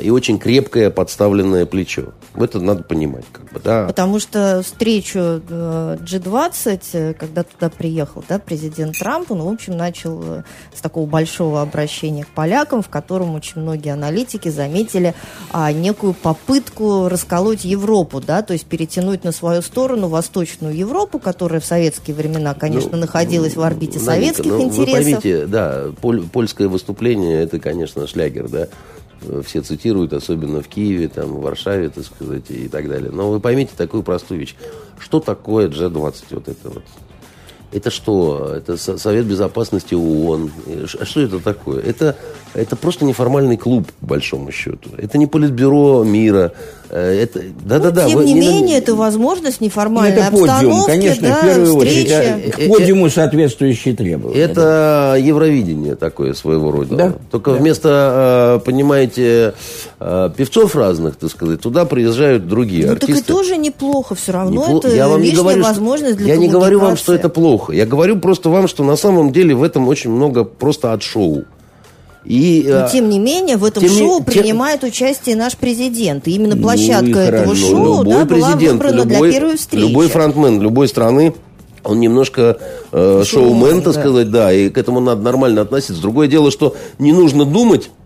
и очень крепкое подставленное плечо. Это надо понимать. Как бы, да. Потому что встречу G20, э, когда туда приехал да, президент Трамп, он, в общем, начал э, с такого большого обращения к полякам, в котором очень многие аналитики заметили а, некую попытку расколоть Европу, да, то есть перетянуть на свою сторону Восточную Европу, которая в советские времена, конечно, ну, находилась в орбите Наденька, советских ну, интересов. Вы поймите, да, поль, польское выступление, это, конечно, шлягер, да, все цитируют, особенно в Киеве, там, в Варшаве, так сказать, и так далее. Но вы поймите такую простую вещь. Что такое G20, вот это вот? Это что? Это Совет Безопасности ООН. Что это такое? Это, это просто неформальный клуб, по большому счету. Это не политбюро мира. Э, это, да, да, да. Тем не, не менее, это возможность неформальной ну, это подиум, конечно, да, в первую очередь. К э, подиуму соответствующие требования. Это да. Евровидение такое своего рода. Да? Только да. вместо, э, понимаете, певцов разных, так сказать, туда приезжают другие ну, артисты. так и тоже неплохо все равно. Неплохо. Это я вам не говорю, возможность для Я не говорю вам, что это плохо. Я говорю просто вам, что на самом деле в этом очень много просто от шоу. И, Но, а, тем не менее, в этом шоу не, принимает тем... участие наш президент. И именно площадка ну, этого хорошо. шоу любой да, была выбрана любой, для первой встречи. Любой фронтмен любой страны он немножко э, шоумен, так сказать, да, и к этому надо нормально относиться. Другое дело, что не нужно думать, Э,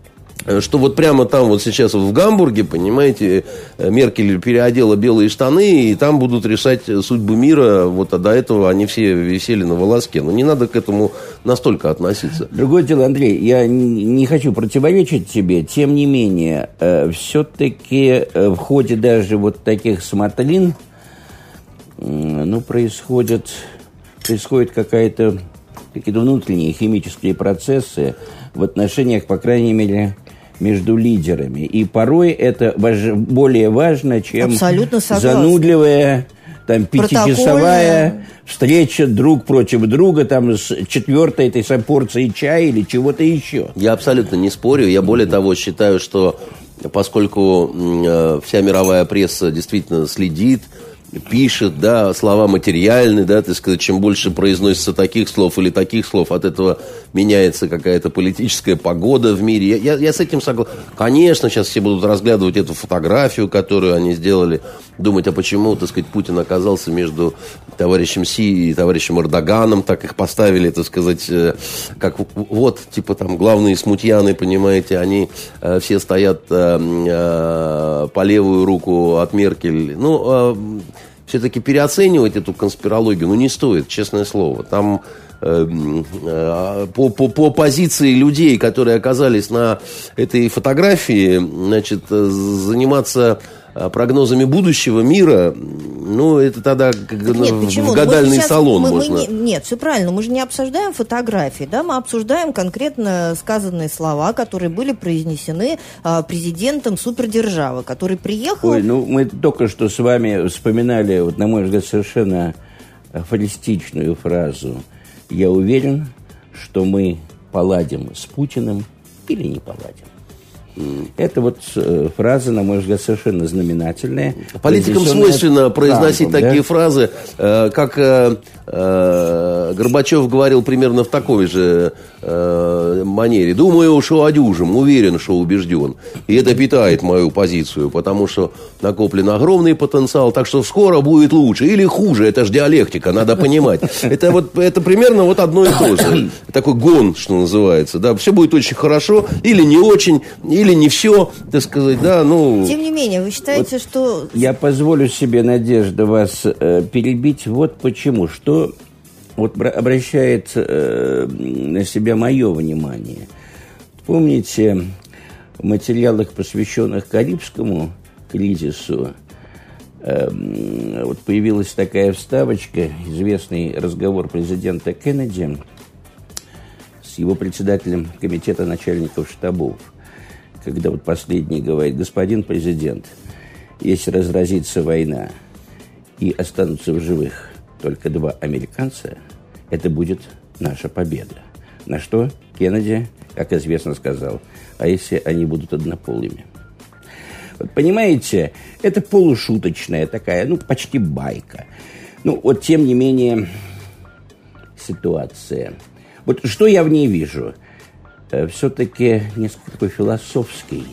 что вот прямо там вот сейчас в Гамбурге, понимаете, э, Меркель переодела белые штаны, и там будут решать судьбу мира, вот, а до этого они все висели на волоске. Но не надо к этому настолько относиться. Другое дело, Андрей, я не хочу противоречить тебе, тем не менее, э, все-таки э, в ходе даже вот таких смотрин, э, ну, происходит, происходит какая-то какие-то внутренние химические процессы в отношениях, по крайней мере, между лидерами. И порой это важ, более важно, чем занудливая там пятичасовая встреча друг против друга, там с четвертой этой порцией чая или чего-то еще. Я абсолютно не спорю. Я более того считаю, что поскольку э, вся мировая пресса действительно следит пишет, да, слова материальные, да, так сказать, чем больше произносится таких слов или таких слов, от этого меняется какая-то политическая погода в мире. Я, я, я с этим согласен. Конечно, сейчас все будут разглядывать эту фотографию, которую они сделали, думать, а почему, так сказать, Путин оказался между товарищем Си и товарищем Эрдоганом, так их поставили, так сказать, э, как вот, типа там главные смутьяны, понимаете, они э, все стоят э, по левую руку от Меркель. Ну, все-таки переоценивать эту конспирологию, ну, не стоит, честное слово. Там Эм, э, по, по, по позиции людей, которые оказались на этой фотографии, значит, э, заниматься прогнозами будущего мира, ну, это тогда как нет, в почему? гадальный сейчас, салон мы, можно. Мы не, нет, все правильно, мы же не обсуждаем фотографии, да, мы обсуждаем конкретно сказанные слова, которые были произнесены а, президентом супердержавы, который приехал... Ой, ну, мы только что с вами вспоминали, вот, на мой взгляд, совершенно афористичную фразу – я уверен, что мы поладим с Путиным или не поладим. Это вот э, фраза, на мой взгляд, совершенно знаменательная. Политикам свойственно произносить Трампом, такие да? фразы, э, как э, Горбачев говорил примерно в такой же манере. Думаю, что одюжим, уверен, что убежден. И это питает мою позицию, потому что накоплен огромный потенциал, так что скоро будет лучше или хуже. Это же диалектика, надо понимать. Это вот это примерно вот одно и то же. Такой гон, что называется. Да, все будет очень хорошо или не очень, или не все, так сказать, да, ну... Тем не менее, вы считаете, вот что... Я позволю себе, Надежда, вас э, перебить вот почему. Что вот обращает э, на себя мое внимание. Помните, в материалах, посвященных Карибскому кризису, э, вот появилась такая вставочка, известный разговор президента Кеннеди с его председателем комитета начальников штабов – когда вот последний говорит, господин президент, если разразится война и останутся в живых только два американца, это будет наша победа. На что Кеннеди, как известно, сказал, а если они будут однополыми? Вот понимаете, это полушуточная такая, ну, почти байка. Ну, вот тем не менее, ситуация. Вот что я в ней вижу – Э, все-таки несколько такой философский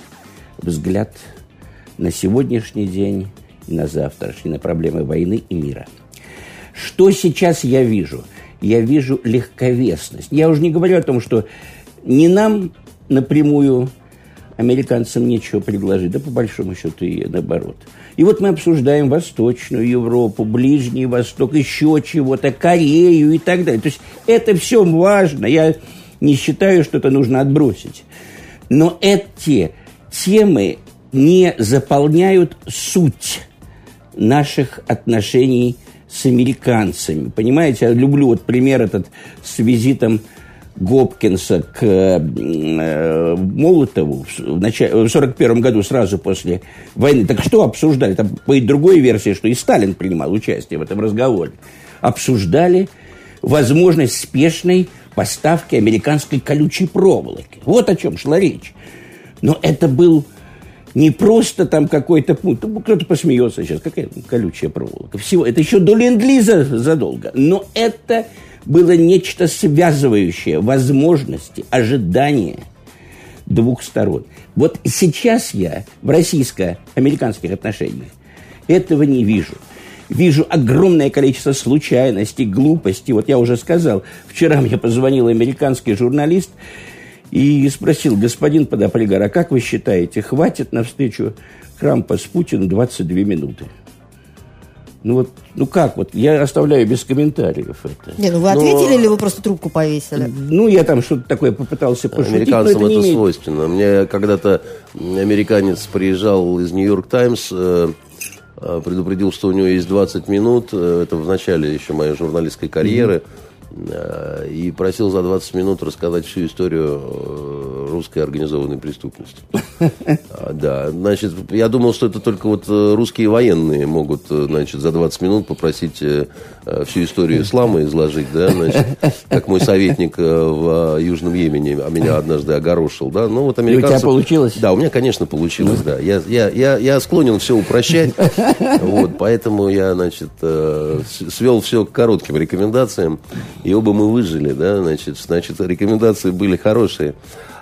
взгляд на сегодняшний день и на завтрашний, на проблемы войны и мира. Что сейчас я вижу? Я вижу легковесность. Я уже не говорю о том, что не нам напрямую американцам нечего предложить, да по большому счету и наоборот. И вот мы обсуждаем Восточную Европу, Ближний Восток, еще чего-то, Корею и так далее. То есть это все важно. Я не считаю, что это нужно отбросить. Но эти темы не заполняют суть наших отношений с американцами. Понимаете, я люблю вот пример этот с визитом Гопкинса к э, Молотову в, начале, в 41 году, сразу после войны. Так что обсуждали? Там по другой версии, что и Сталин принимал участие в этом разговоре. Обсуждали возможность спешной поставки американской колючей проволоки. Вот о чем шла речь. Но это был не просто там какой-то пункт. Ну, кто-то посмеется сейчас. Какая колючая проволока? Всего. Это еще до ленд-лиза задолго. Но это было нечто связывающее возможности, ожидания двух сторон. Вот сейчас я в российско-американских отношениях этого не вижу вижу огромное количество случайностей, глупостей. Вот я уже сказал, вчера мне позвонил американский журналист и спросил, господин Подопригар, а как вы считаете, хватит на встречу Трампа с Путиным 22 минуты? Ну вот, ну как вот, я оставляю без комментариев это. Не, ну вы ответили Но... или вы просто трубку повесили? Ну, я там что-то такое попытался пошутить, Американцам это, это имеет... свойственно. Мне когда-то американец приезжал из Нью-Йорк Таймс, э, Э, предупредил, что у него есть 20 минут. Э, это в начале еще моей журналистской карьеры. Э, и просил за 20 минут рассказать всю историю э, русской организованной преступности. (laughs) А, да, значит, я думал, что это только вот э, русские военные могут, значит, за 20 минут попросить всю историю ислама изложить, да, значит, (laughs) как мой советник в Южном Йемене а меня однажды огорошил, да, ну вот американцы... И у тебя получилось? Да, у меня, конечно, получилось, да. Я, я, я, я склонен все упрощать, (laughs) вот, поэтому я, значит, свел все к коротким рекомендациям и оба мы выжили, да, значит, значит, рекомендации были хорошие.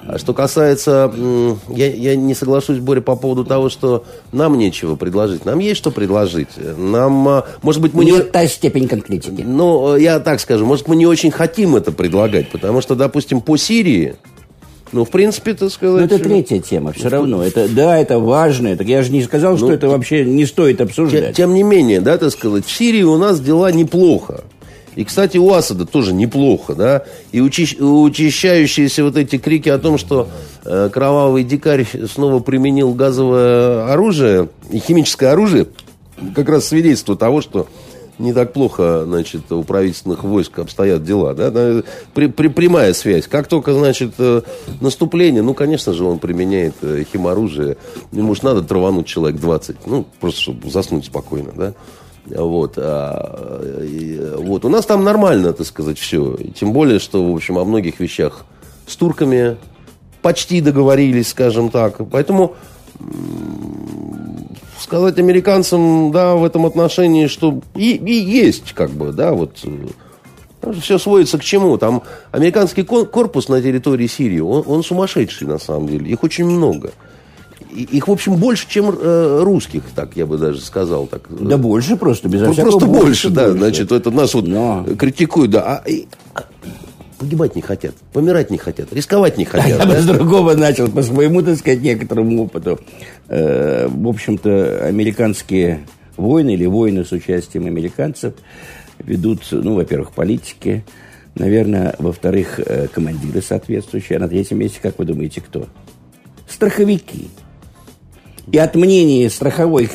А что касается, я, я не соглашусь, Боря, по поводу того, что нам нечего предложить. Нам есть что предложить. Нам, а, может быть, мы не... та степень конкретики. Ну, я так скажу, может, мы не очень хотим это предлагать, потому что, допустим, по Сирии, ну, в принципе, так сказать... Но это третья тема, все равно. Это, да, это важно. Это, я же не сказал, что ну, это вообще не стоит обсуждать. Тем, тем не менее, да, так сказать, в Сирии у нас дела неплохо. И, кстати, у Асада тоже неплохо, да. И учащ, учащающиеся вот эти крики о том, что э, кровавый дикарь снова применил газовое оружие и химическое оружие, как раз свидетельство того, что не так плохо, значит, у правительственных войск обстоят дела, да, при, при, прямая связь. Как только, значит, э, наступление, ну, конечно же, он применяет э, химоружие, ему же надо травануть человек 20, ну, просто чтобы заснуть спокойно, да. Вот, а, и, вот. У нас там нормально, так сказать, все. Тем более, что, в общем, о многих вещах с турками почти договорились, скажем так. Поэтому сказать американцам, да, в этом отношении, что и, и есть, как бы, да, вот все сводится к чему? Там американский корпус на территории Сирии, он, он сумасшедший на самом деле. Их очень много. Их, в общем, больше, чем э, русских, так я бы даже сказал. Так. Да больше просто, без Просто больше, больше, да. Больше. Значит, это нас вот Но... критикуют, да. А, и, а, погибать не хотят, помирать не хотят, рисковать не хотят. Я да? бы с другого начал, по своему, так сказать, некоторому опыту. Э, в общем-то, американские войны или войны с участием американцев ведут, ну, во-первых, политики, наверное, во-вторых, э, командиры соответствующие, а на третьем месте, как вы думаете, кто? Страховики и от мнения страховой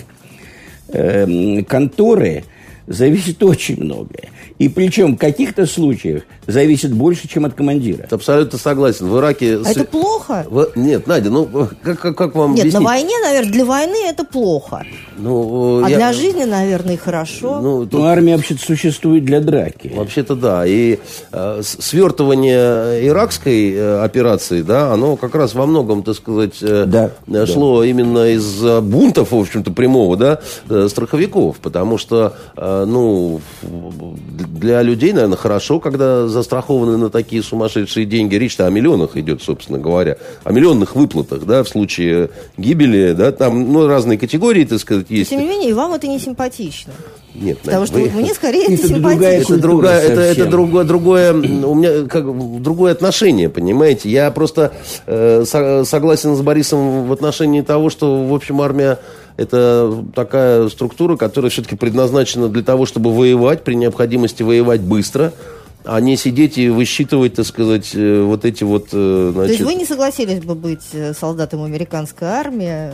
э, конторы зависит очень многое. И причем в каких-то случаях зависит больше, чем от командира. Абсолютно согласен. В Ираке... А это плохо? В... Нет, Надя, ну как, как, как вам Нет, объяснить? на войне, наверное, для войны это плохо. Ну, а я... для жизни, наверное, хорошо. Ну, тут... ну армия вообще-то существует для драки. Вообще-то да. И э, свертывание иракской э, операции, да, оно как раз во многом, так сказать, э, да, шло да. именно из бунтов, в общем-то, прямого, да, э, страховиков. Потому что, э, ну, для людей, наверное, хорошо, когда застрахованы на такие сумасшедшие деньги. Речь-то о миллионах идет, собственно говоря. О миллионных выплатах, да, в случае гибели, да, там, ну, разные категории, так сказать, есть. Тем не менее, вам это не симпатично. Нет, Потому что вы... мне скорее это, это симпатично. Это, другая, это, это другое, другое, у меня как другое отношение, понимаете? Я просто э, согласен с Борисом в отношении того, что, в общем, армия это такая структура, которая все-таки предназначена для того, чтобы воевать, при необходимости воевать быстро, а не сидеть и высчитывать, так сказать, э, вот эти вот... Значит... То есть вы не согласились бы быть э, солдатом американской армии?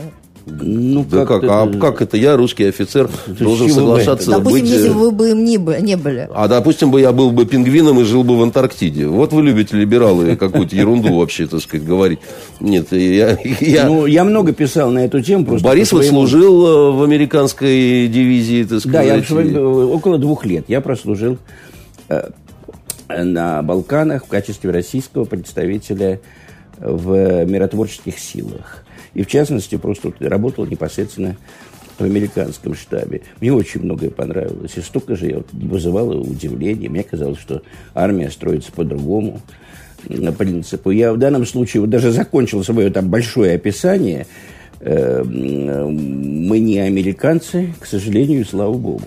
Ну, да как, как, а как это я, русский офицер, это должен соглашаться Допустим, быть... если вы бы им не, бы, не были. А, допустим, бы я был бы пингвином и жил бы в Антарктиде. Вот вы любите либералы какую-то ерунду вообще, так сказать, говорить. Нет, я... (laughs) я... Ну, я много писал на эту тему. Просто Борис вот служил э, в американской дивизии, так сказать. Да, я около двух лет. Я прослужил э, на Балканах в качестве российского представителя в миротворческих силах. И, в частности, просто работал непосредственно в американском штабе. Мне очень многое понравилось. И столько же я вызывало удивление. Мне казалось, что армия строится по-другому на принципу. Я в данном случае вот даже закончил свое там большое описание. Э, мы не американцы, к сожалению, слава богу.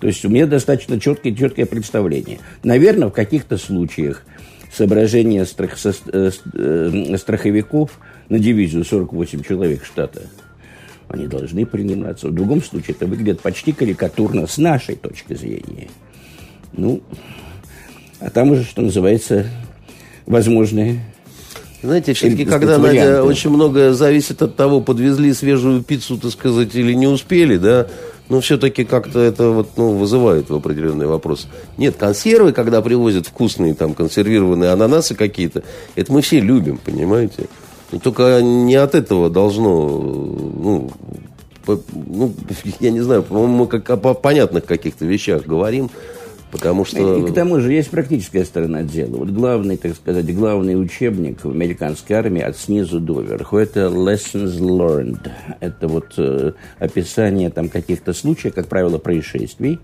То есть у меня достаточно четкое, четкое представление. Наверное, в каких-то случаях соображения страх, со, э, э, страховиков на дивизию 48 человек штата, они должны приниматься. В другом случае это выглядит почти карикатурно с нашей точки зрения. Ну, а там уже, что называется, возможные знаете, все-таки, когда, Надя, очень многое зависит от того, подвезли свежую пиццу, так сказать, или не успели, да, но все-таки как-то это вот, ну, вызывает определенный вопрос. Нет, консервы, когда привозят вкусные там консервированные ананасы какие-то, это мы все любим, понимаете? Только не от этого должно, ну, по, ну (laughs) я не знаю, по-моему, мы как о понятных каких-то вещах говорим. Потому что... И к тому же есть практическая сторона дела. Вот главный, так сказать, главный учебник в американской армии от снизу до верху – это lessons learned. Это вот э, описание там каких-то случаев, как правило, происшествий.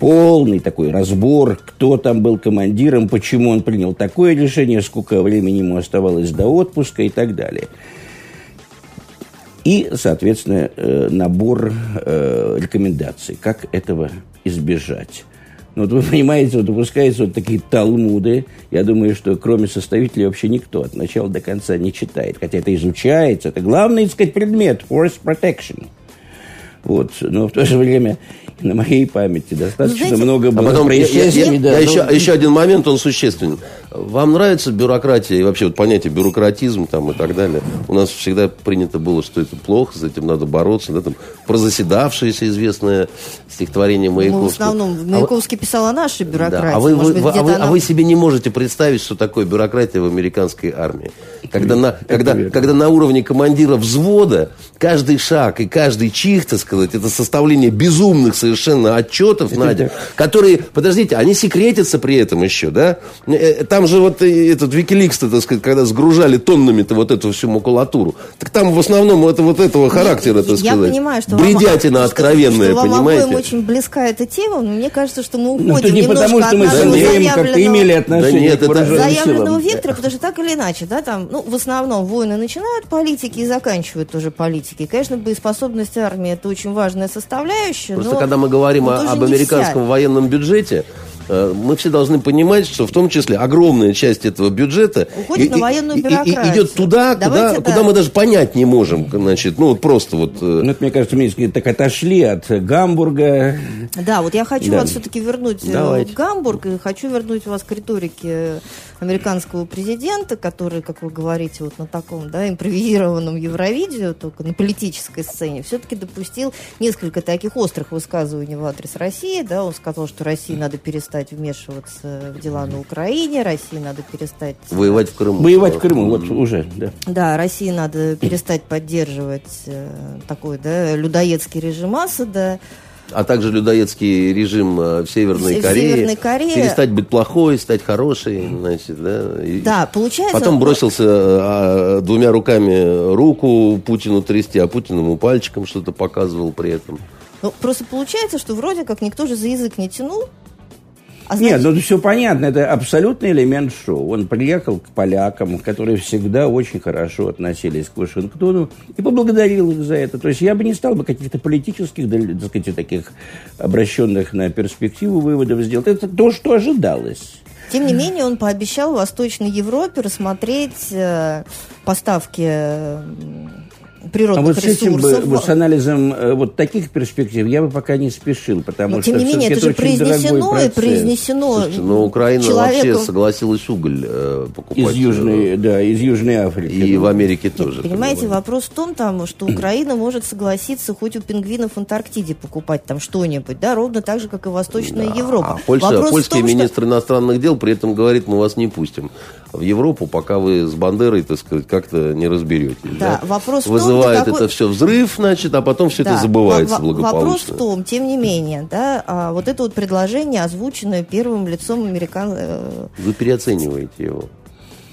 Полный такой разбор, кто там был командиром, почему он принял такое решение, сколько времени ему оставалось до отпуска и так далее. И, соответственно, э, набор э, рекомендаций, как этого избежать. Ну, вот вы понимаете, вот выпускаются вот такие талмуды. Я думаю, что кроме составителей вообще никто от начала до конца не читает. Хотя это изучается. Это главный, так сказать, предмет – force protection. Вот. Но в то же время (laughs) на моей памяти достаточно Знаете, много было а потом происшествий. Я, я, да, я, но... еще, еще один момент, он существенный. Вам нравится бюрократия и вообще вот понятие бюрократизм там и так далее? У нас всегда принято было, что это плохо, с этим надо бороться. Да, там, про заседавшееся известное стихотворение Маяковского. Ну, в основном Маяковский а писал о нашей бюрократии. Да, а, вы, вы, быть, а, вы, она... а вы себе не можете представить, что такое бюрократия в американской армии? Когда на, когда, когда на уровне командира взвода каждый шаг и каждый чих, так сказать, это составление безумных совершенно отчетов, это Надя, да. которые, подождите, они секретятся при этом еще, да? Э, э, там же вот этот Викиликс, так сказать, когда сгружали тоннами-то вот эту всю макулатуру, так там в основном это вот этого характера, так я сказать. понимаю, что Бредятина вам, откровенная, что, что понимаете? вам очень близка эта тема, но мне кажется, что мы уходим ну, это не потому, что мы с Андреем как-то имели отношение да нет, к это... заявленного вектора, потому что так или иначе, да, там, ну, в основном войны начинают политики и заканчивают тоже политики. конечно, боеспособность армии это очень важная составляющая. Просто когда мы говорим о, об американском военном бюджете, мы все должны понимать, что в том числе огромная часть этого бюджета Уходит и, на военную бюрократию. И, и, идет туда, куда, да. куда мы даже понять не можем. Значит, ну, вот просто вот... Э, ну, это, мне кажется, мы так отошли от Гамбурга. Да, вот я хочу да. вас все-таки вернуть э, Давайте. в Гамбург, и хочу вернуть вас к риторике американского президента, который, как вы говорите, вот на таком, да, импровизированном Евровидео, только на политической сцене, все-таки допустил несколько таких острых высказываний в адрес России, да, он сказал, что России надо перестать перестать вмешиваться в дела на Украине, России надо перестать... Воевать в Крыму. Воевать в Крыму, вот уже, да. Да, России надо перестать поддерживать э, такой, да, людоедский режим Асада, а также людоедский режим э, в Северной, в Корее, Северной Корее. Перестать быть плохой, стать хорошей, значит, да. И да, получается... Потом бросился а, двумя руками руку Путину трясти, а Путин ему пальчиком что-то показывал при этом. Ну, просто получается, что вроде как никто же за язык не тянул, а значит... Нет, ну все понятно, это абсолютный элемент шоу. Он приехал к полякам, которые всегда очень хорошо относились к Вашингтону, и поблагодарил их за это. То есть я бы не стал бы каких-то политических, так сказать, таких обращенных на перспективу выводов сделать. Это то, что ожидалось. Тем не менее, он пообещал Восточной Европе рассмотреть э, поставки природных а вот ресурсов. С этим бы, вот с анализом э, вот таких перспектив я бы пока не спешил, потому но, что тем не менее это же произнесено и произнесено. Слушайте, но Украина человеком... вообще согласилась уголь э, покупать из южной, да, из южной Африки. И в Америке тоже. Понимаете, понимаю. вопрос в том, там, что Украина может согласиться хоть у пингвинов в Антарктиде покупать там что-нибудь, да, ровно так же, как и Восточная да. Европа. А Польша, вопрос польский том, министр что... иностранных дел при этом говорит, мы вас не пустим в Европу, пока вы с Бандерой, так сказать, как-то не разберетесь. Да, да? вопрос Вызывает это все взрыв, значит, а потом все да, это забывается в- благополучно. Вопрос в том, тем не менее, да, а, вот это вот предложение, озвученное первым лицом американ... Э, вы переоцениваете его.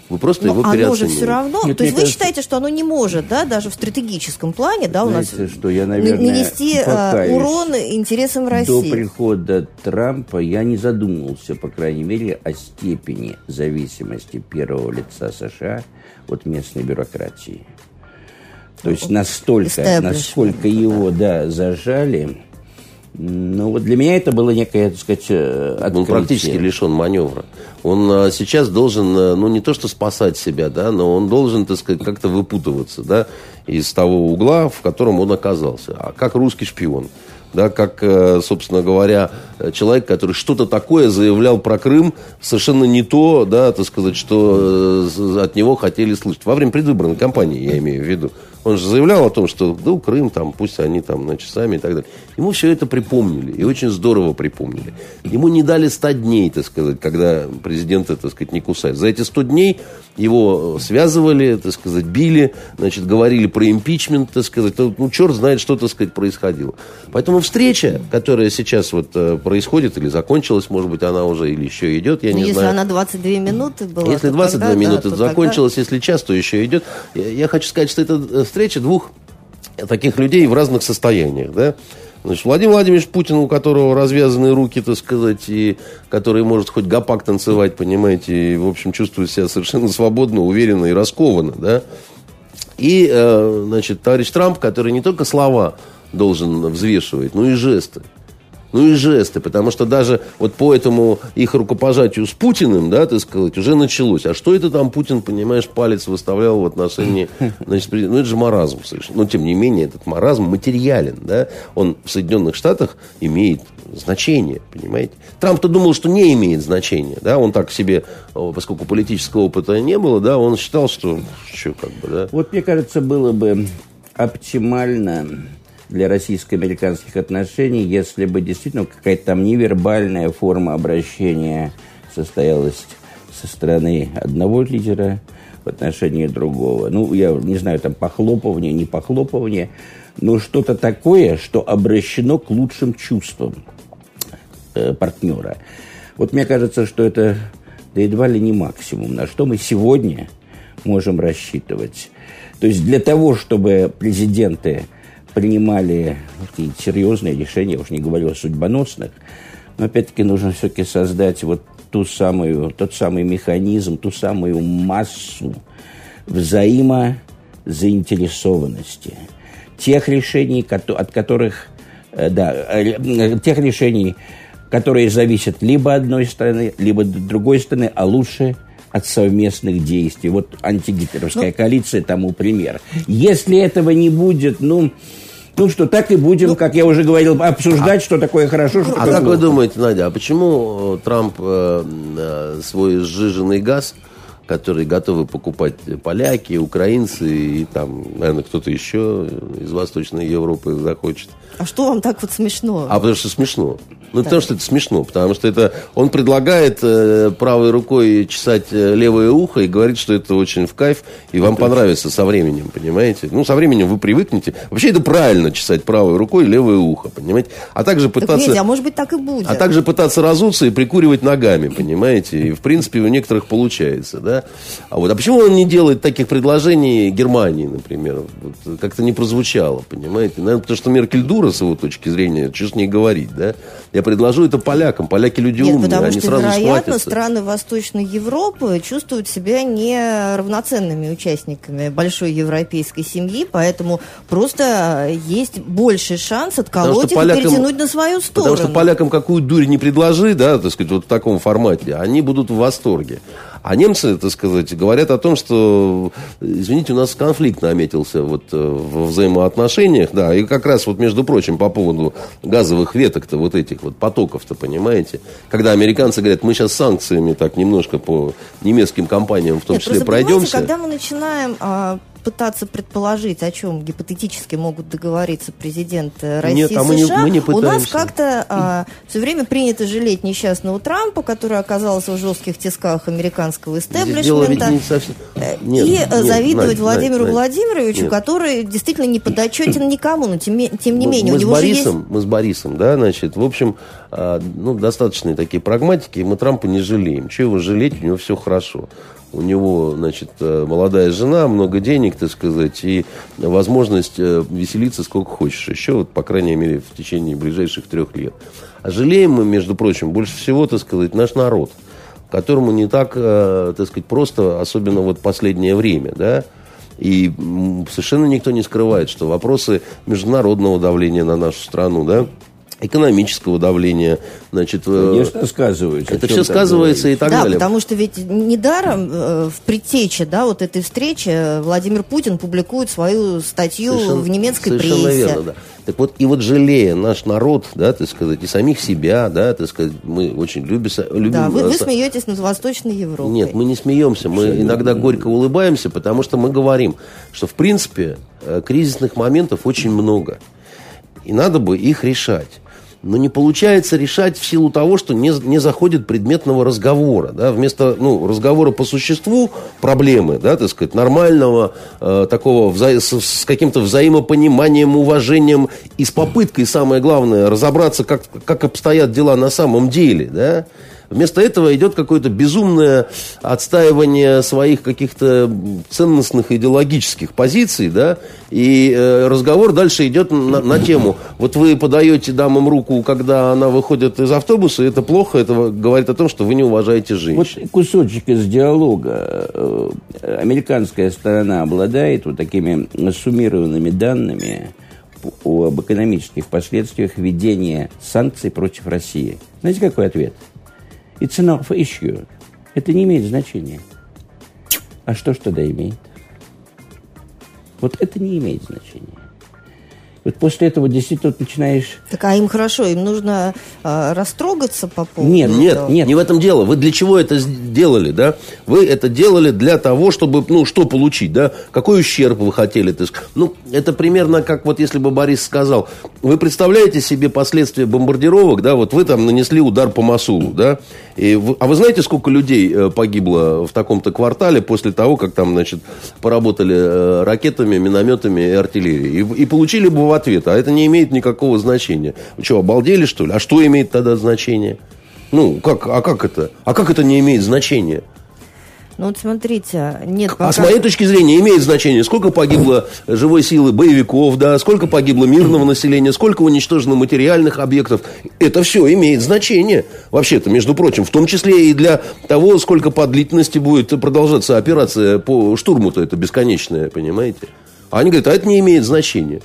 Вы просто Но его оно же все равно. Нет, то есть вы кажется, считаете, что оно не может, да, даже в стратегическом плане, да, знаете, у нас что я, наверное, нанести а, урон интересам России. До прихода Трампа я не задумывался, по крайней мере, о степени зависимости первого лица США от местной бюрократии. То есть настолько, насколько его, да, зажали, ну, вот для меня это было некое, так сказать, э, открытие. Он практически лишен маневра. Он а, сейчас должен, а, ну, не то что спасать себя, да, но он должен, так сказать, как-то выпутываться, да, из того угла, в котором он оказался. А как русский шпион да, как, э, собственно говоря, человек, который что-то такое заявлял про Крым, совершенно не то, да, так сказать, что от него хотели слышать. Во время предвыборной кампании, я имею в виду. Он же заявлял о том, что, ну, Крым, там, пусть они там, значит, сами и так далее. Ему все это припомнили, и очень здорово припомнили. Ему не дали 100 дней, так сказать, когда президента, так сказать, не кусает. За эти 100 дней его связывали, так сказать, били, значит, говорили про импичмент, так сказать. Ну, черт знает, что, так сказать, происходило. Поэтому встреча, которая сейчас вот э, происходит, или закончилась, может быть, она уже или еще идет, я ну, не если знаю. Если она 22 минуты была, Если 22 тогда, минуты да, закончилась, тогда... если час, то еще идет. Я, я хочу сказать, что это э, встреча двух таких людей в разных состояниях, да. Значит, Владимир Владимирович Путин, у которого развязаны руки, так сказать, и который может хоть гопак танцевать, понимаете, и, в общем, чувствует себя совершенно свободно, уверенно и раскованно, да. И, э, значит, товарищ Трамп, который не только слова должен взвешивать, но и жесты ну и жесты, потому что даже вот по этому их рукопожатию с Путиным, да, так сказать, уже началось. А что это там Путин, понимаешь, палец выставлял в отношении, значит, ну это же маразм совершенно. Но тем не менее этот маразм материален, да, он в Соединенных Штатах имеет значение, понимаете. Трамп-то думал, что не имеет значения, да, он так себе, поскольку политического опыта не было, да, он считал, что, что как бы, да. Вот мне кажется, было бы оптимально для российско-американских отношений, если бы действительно какая-то там невербальная форма обращения состоялась со стороны одного лидера в отношении другого. Ну, я не знаю, там похлопывание, не похлопывание, но что-то такое, что обращено к лучшим чувствам э, партнера. Вот мне кажется, что это да едва ли не максимум, на что мы сегодня можем рассчитывать. То есть для того, чтобы президенты принимали какие-то серьезные решения, я уж не говорю о судьбоносных, но опять-таки нужно все-таки создать вот ту самую, тот самый механизм, ту самую массу взаимозаинтересованности. Тех решений, от которых, э, да, э, тех решений, которые зависят либо одной стороны, либо другой стороны, а лучше от совместных действий. Вот антигитлеровская ну, коалиция тому пример. Если этого не будет, ну, ну что, так и будем, ну, как я уже говорил, обсуждать, а, что такое хорошо, что А как вы думаете, Надя, а почему Трамп э, э, свой сжиженный газ которые готовы покупать поляки, украинцы и там, наверное, кто-то еще из Восточной Европы захочет. А что вам так вот смешно? А потому что смешно. Ну, так. потому что это смешно, потому что это он предлагает э, правой рукой чесать э, левое ухо и говорит, что это очень в кайф, и вам это понравится очень... со временем, понимаете? Ну, со временем вы привыкнете. Вообще это правильно чесать правой рукой левое ухо, понимаете? А также пытаться... Так, а может быть так и будет. А также пытаться разуться и прикуривать ногами, понимаете? И, в принципе, у некоторых получается, да? А вот, а почему он не делает таких предложений Германии, например? Вот, как-то не прозвучало, понимаете? Наверное, потому что Меркель дура с его точки зрения, что с ней говорить, да? Я предложу это полякам. Поляки люди Нет, умные, потому они что, сразу вероятно, схватятся. страны Восточной Европы чувствуют себя не равноценными участниками большой европейской семьи, поэтому просто есть больший шанс отколоть их полякам, и перетянуть на свою сторону. Потому что полякам какую дурь не предложи, да, так сказать, вот в таком формате, они будут в восторге. А немцы, так сказать, говорят о том, что, извините, у нас конфликт наметился вот э, в взаимоотношениях, да, и как раз вот, между прочим, по поводу газовых веток-то, вот этих вот потоков-то, понимаете, когда американцы говорят, мы сейчас санкциями так немножко по немецким компаниям в том Нет, числе пройдемся. Когда мы начинаем а, пытаться предположить, о чем гипотетически могут договориться президенты России Нет, а мы США, не, мы не у нас как-то а, все время принято жалеть несчастного Трампа, который оказался в жестких тисках американского истеблишмента, не совсем... Э, нет, и нет, завидовать Надь, Владимиру Надь, Владимировичу, нет. который действительно не подотчетен (coughs) никому, но тем, тем не менее. Мы, у него с Борисом, есть... мы с Борисом, да, значит, в общем, а, ну, достаточные такие прагматики, и мы Трампа не жалеем. Чего его жалеть, у него все хорошо у него, значит, э, молодая жена, много денег, так сказать, и возможность э, веселиться сколько хочешь. Еще, вот, по крайней мере, в течение ближайших трех лет. А жалеем мы, между прочим, больше всего, так сказать, наш народ, которому не так, э, так сказать, просто, особенно вот последнее время, да, и совершенно никто не скрывает, что вопросы международного давления на нашу страну, да, экономического давления, значит, э, конечно, сказывается. Это все сказывается и так да, далее. потому что ведь недаром э, в предтече, да, вот этой встречи Владимир Путин публикует свою статью совершенно, в немецкой совершенно прессе. Верно, да. Так вот, и вот жалея наш народ, да, так сказать, и самих себя, да, так сказать, мы очень любим... любим да, вы, вы смеетесь над Восточной Европой. Нет, мы не смеемся, мы Абсолютно. иногда горько улыбаемся, потому что мы говорим, что, в принципе, э, кризисных моментов очень много, и надо бы их решать но не получается решать в силу того, что не, не заходит предметного разговора. Да? Вместо ну, разговора по существу проблемы, да, так сказать, нормального, э, такого вза- с, с каким-то взаимопониманием, уважением и с попыткой, самое главное, разобраться, как, как обстоят дела на самом деле, да, Вместо этого идет какое-то безумное отстаивание своих каких-то ценностных идеологических позиций, да, и э, разговор дальше идет на, на тему. Вот вы подаете дамам руку, когда она выходит из автобуса, это плохо, это говорит о том, что вы не уважаете женщин. Вот кусочек из диалога. Э, американская сторона обладает вот такими суммированными данными об экономических последствиях введения санкций против России. Знаете, какой ответ? It's enough issue. Это не имеет значения. А что ж тогда имеет? Вот это не имеет значения. Вот после этого действительно начинаешь... Так а им хорошо, им нужно э, растрогаться по поводу Нет, нет, нет, не в этом дело. Вы для чего это сделали, да? Вы это делали для того, чтобы, ну, что получить, да? Какой ущерб вы хотели? То есть, ну, это примерно как вот если бы Борис сказал, вы представляете себе последствия бомбардировок, да? Вот вы там нанесли удар по Масулу, да? И, а вы знаете, сколько людей э, погибло в таком-то квартале после того, как там, значит, поработали э, ракетами, минометами и артиллерией? И, и получили бы ответ, а это не имеет никакого значения. Вы что, обалдели, что ли? А что имеет тогда значение? Ну, как, а как это? А как это не имеет значения? Ну вот смотрите, нет пока... А с моей точки зрения имеет значение, сколько погибло живой силы боевиков, да, сколько погибло мирного населения, сколько уничтожено материальных объектов. Это все имеет значение. Вообще-то, между прочим, в том числе и для того, сколько по длительности будет продолжаться операция по штурму-то это бесконечная, понимаете? А они говорят, а это не имеет значения.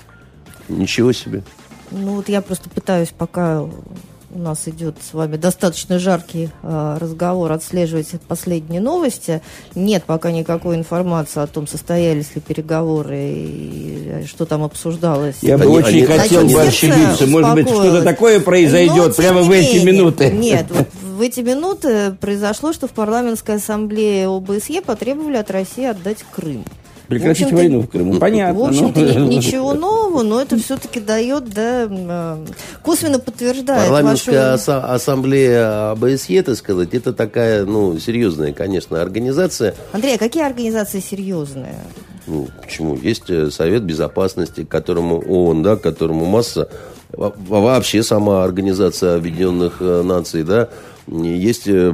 Ничего себе. Ну вот я просто пытаюсь пока у нас идет с вами достаточно жаркий э, разговор, отслеживать последние новости. Нет пока никакой информации о том, состоялись ли переговоры и что там обсуждалось. Я бы очень хотел бы ошибиться. Может быть, что-то такое произойдет Но, прямо в эти минуты. Нет, (laughs) вот в эти минуты произошло, что в парламентской ассамблее ОБСЕ потребовали от России отдать Крым. Прекратить в войну в Крыму. Понятно. В общем-то, но... (laughs) ничего нового, но это все-таки дает, да, э, косвенно подтверждает Парламентская вашу... ассамблея АБСЕ, так сказать, это такая, ну, серьезная, конечно, организация. Андрей, а какие организации серьезные? Ну, почему? Есть э, Совет Безопасности, которому ООН, да, которому масса вообще сама Организация Объединенных э, Наций, да, есть э,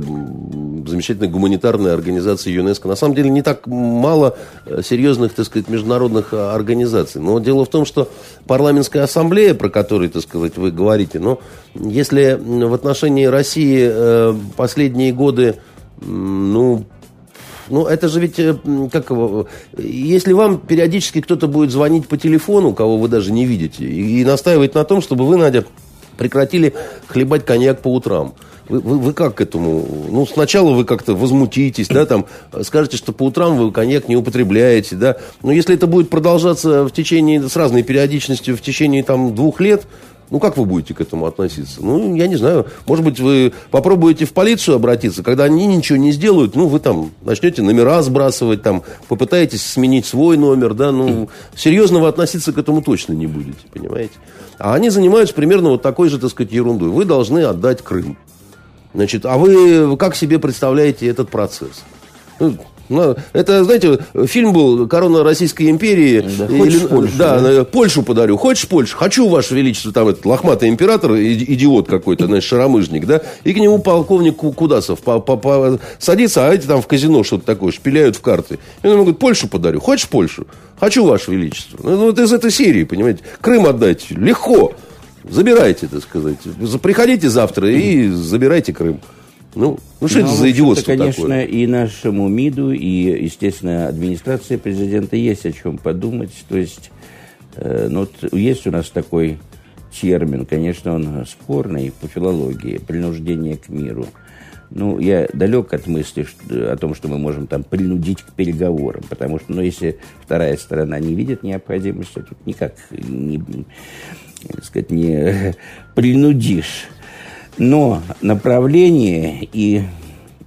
замечательная гуманитарная организация ЮНЕСКО. На самом деле не так мало э, серьезных, так сказать, международных э, организаций. Но дело в том, что парламентская ассамблея, про которую, так сказать, вы говорите, но если в отношении России последние годы, ну, ну, это же ведь, как если вам периодически кто-то будет звонить по телефону, кого вы даже не видите, и настаивать на том, чтобы вы, Надя, прекратили хлебать коньяк по утрам. Вы, вы, вы как к этому? Ну, сначала вы как-то возмутитесь, да, там, скажете, что по утрам вы коньяк не употребляете, да. Но если это будет продолжаться в течение, с разной периодичностью в течение, там, двух лет, ну, как вы будете к этому относиться? Ну, я не знаю. Может быть, вы попробуете в полицию обратиться, когда они ничего не сделают, ну, вы там начнете номера сбрасывать, там, попытаетесь сменить свой номер, да, ну, серьезно вы относиться к этому точно не будете, понимаете? А они занимаются примерно вот такой же, так сказать, ерундой. Вы должны отдать Крым. Значит, а вы как себе представляете этот процесс? Ну, ну, это, знаете, фильм был «Корона Российской империи». Да, или, Польшу, да, да, Польшу подарю. Хочешь Польшу? Хочу, Ваше Величество, там этот лохматый император, идиот какой-то, знаешь, шаромыжник, да? И к нему полковник Кудасов по, по, по, садится, а эти там в казино что-то такое, шпиляют в карты. И он ему говорит, Польшу подарю. Хочешь Польшу? Хочу, Ваше Величество. Ну, вот из этой серии, понимаете. Крым отдать легко. Забирайте, так сказать. Приходите завтра и забирайте Крым. Ну, ну что ну, это за идиотство конечно, такое? и нашему МИДу, и, естественно, администрации президента есть о чем подумать. То есть, э, ну, вот есть у нас такой термин, конечно, он спорный по филологии, принуждение к миру. Ну, я далек от мысли что, о том, что мы можем там принудить к переговорам, потому что, ну, если вторая сторона не видит необходимости, тут никак не, так сказать, не принудишь. Но направление и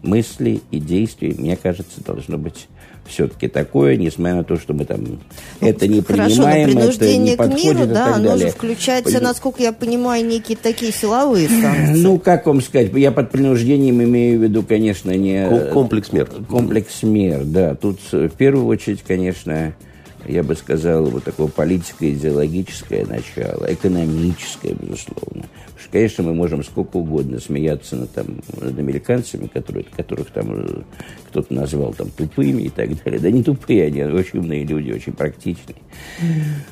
мысли, и действия, мне кажется, должно быть все-таки такое, несмотря на то, что мы там ну, это не хорошо, принимаем, это не к миру, да, оно далее. же включает, При... насколько я понимаю, некие такие силовые санкции. Ну, как вам сказать, я под принуждением имею в виду, конечно, не... Комплекс мер. Комплекс мер, да. Тут в первую очередь, конечно, я бы сказал, вот такое политико-идеологическое начало, экономическое, безусловно. Потому что, конечно, мы можем сколько угодно смеяться над, там, над американцами, которые, которых там э, кто-то назвал там тупыми и так далее. Да не тупые они, очень умные люди, очень практичные.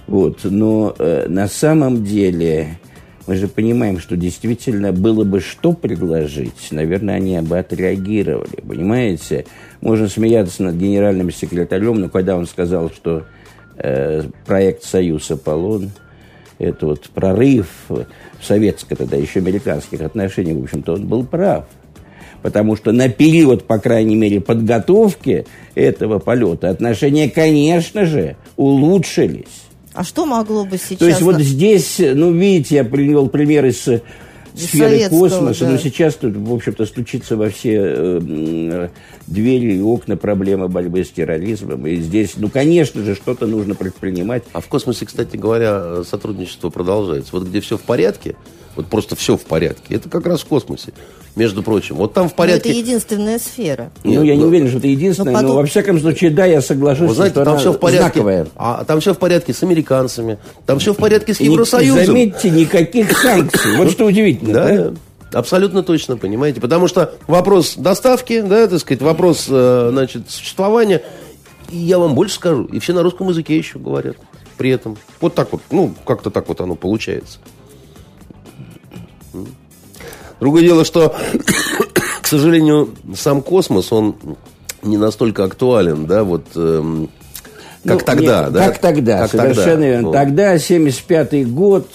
Вот. Но э, на самом деле мы же понимаем, что действительно было бы что предложить, наверное, они бы отреагировали, понимаете? Можно смеяться над генеральным секретарем, но когда он сказал, что проект «Союз Аполлон» это вот прорыв в советско тогда еще американских отношениях, в общем-то, он был прав. Потому что на период, по крайней мере, подготовки этого полета отношения, конечно же, улучшились. А что могло бы сейчас... То есть вот здесь, ну, видите, я привел пример из сферы космоса, да. но сейчас тут, в общем-то, стучится во все э, двери и окна проблема борьбы с терроризмом. И здесь, ну, конечно же, что-то нужно предпринимать. А в космосе, кстати говоря, сотрудничество продолжается. Вот где все в порядке, вот просто все в порядке. Это как раз в космосе, между прочим. Вот там в порядке... Но это единственная сфера. Нет, ну, я но... не ну, уверен, что это единственная, но, потом... но во всяком случае, да, я соглашусь, Вы знаете, что там все в порядке. Знаковая. А там все в порядке с американцами, там все в порядке с Евросоюзом. И, заметьте, никаких санкций. Вот что удивительно. Да, Абсолютно точно, понимаете? Потому что вопрос доставки, да, так сказать, вопрос, э, значит, существования, и я вам больше скажу, и все на русском языке еще говорят при этом. Вот так вот, ну, как-то так вот оно получается. Другое дело, что, (coughs) к сожалению, сам космос, он не настолько актуален, да, вот... Эм, как ну, тогда, нет, да? Как тогда, как совершенно тогда. верно. Тогда, 75-й год,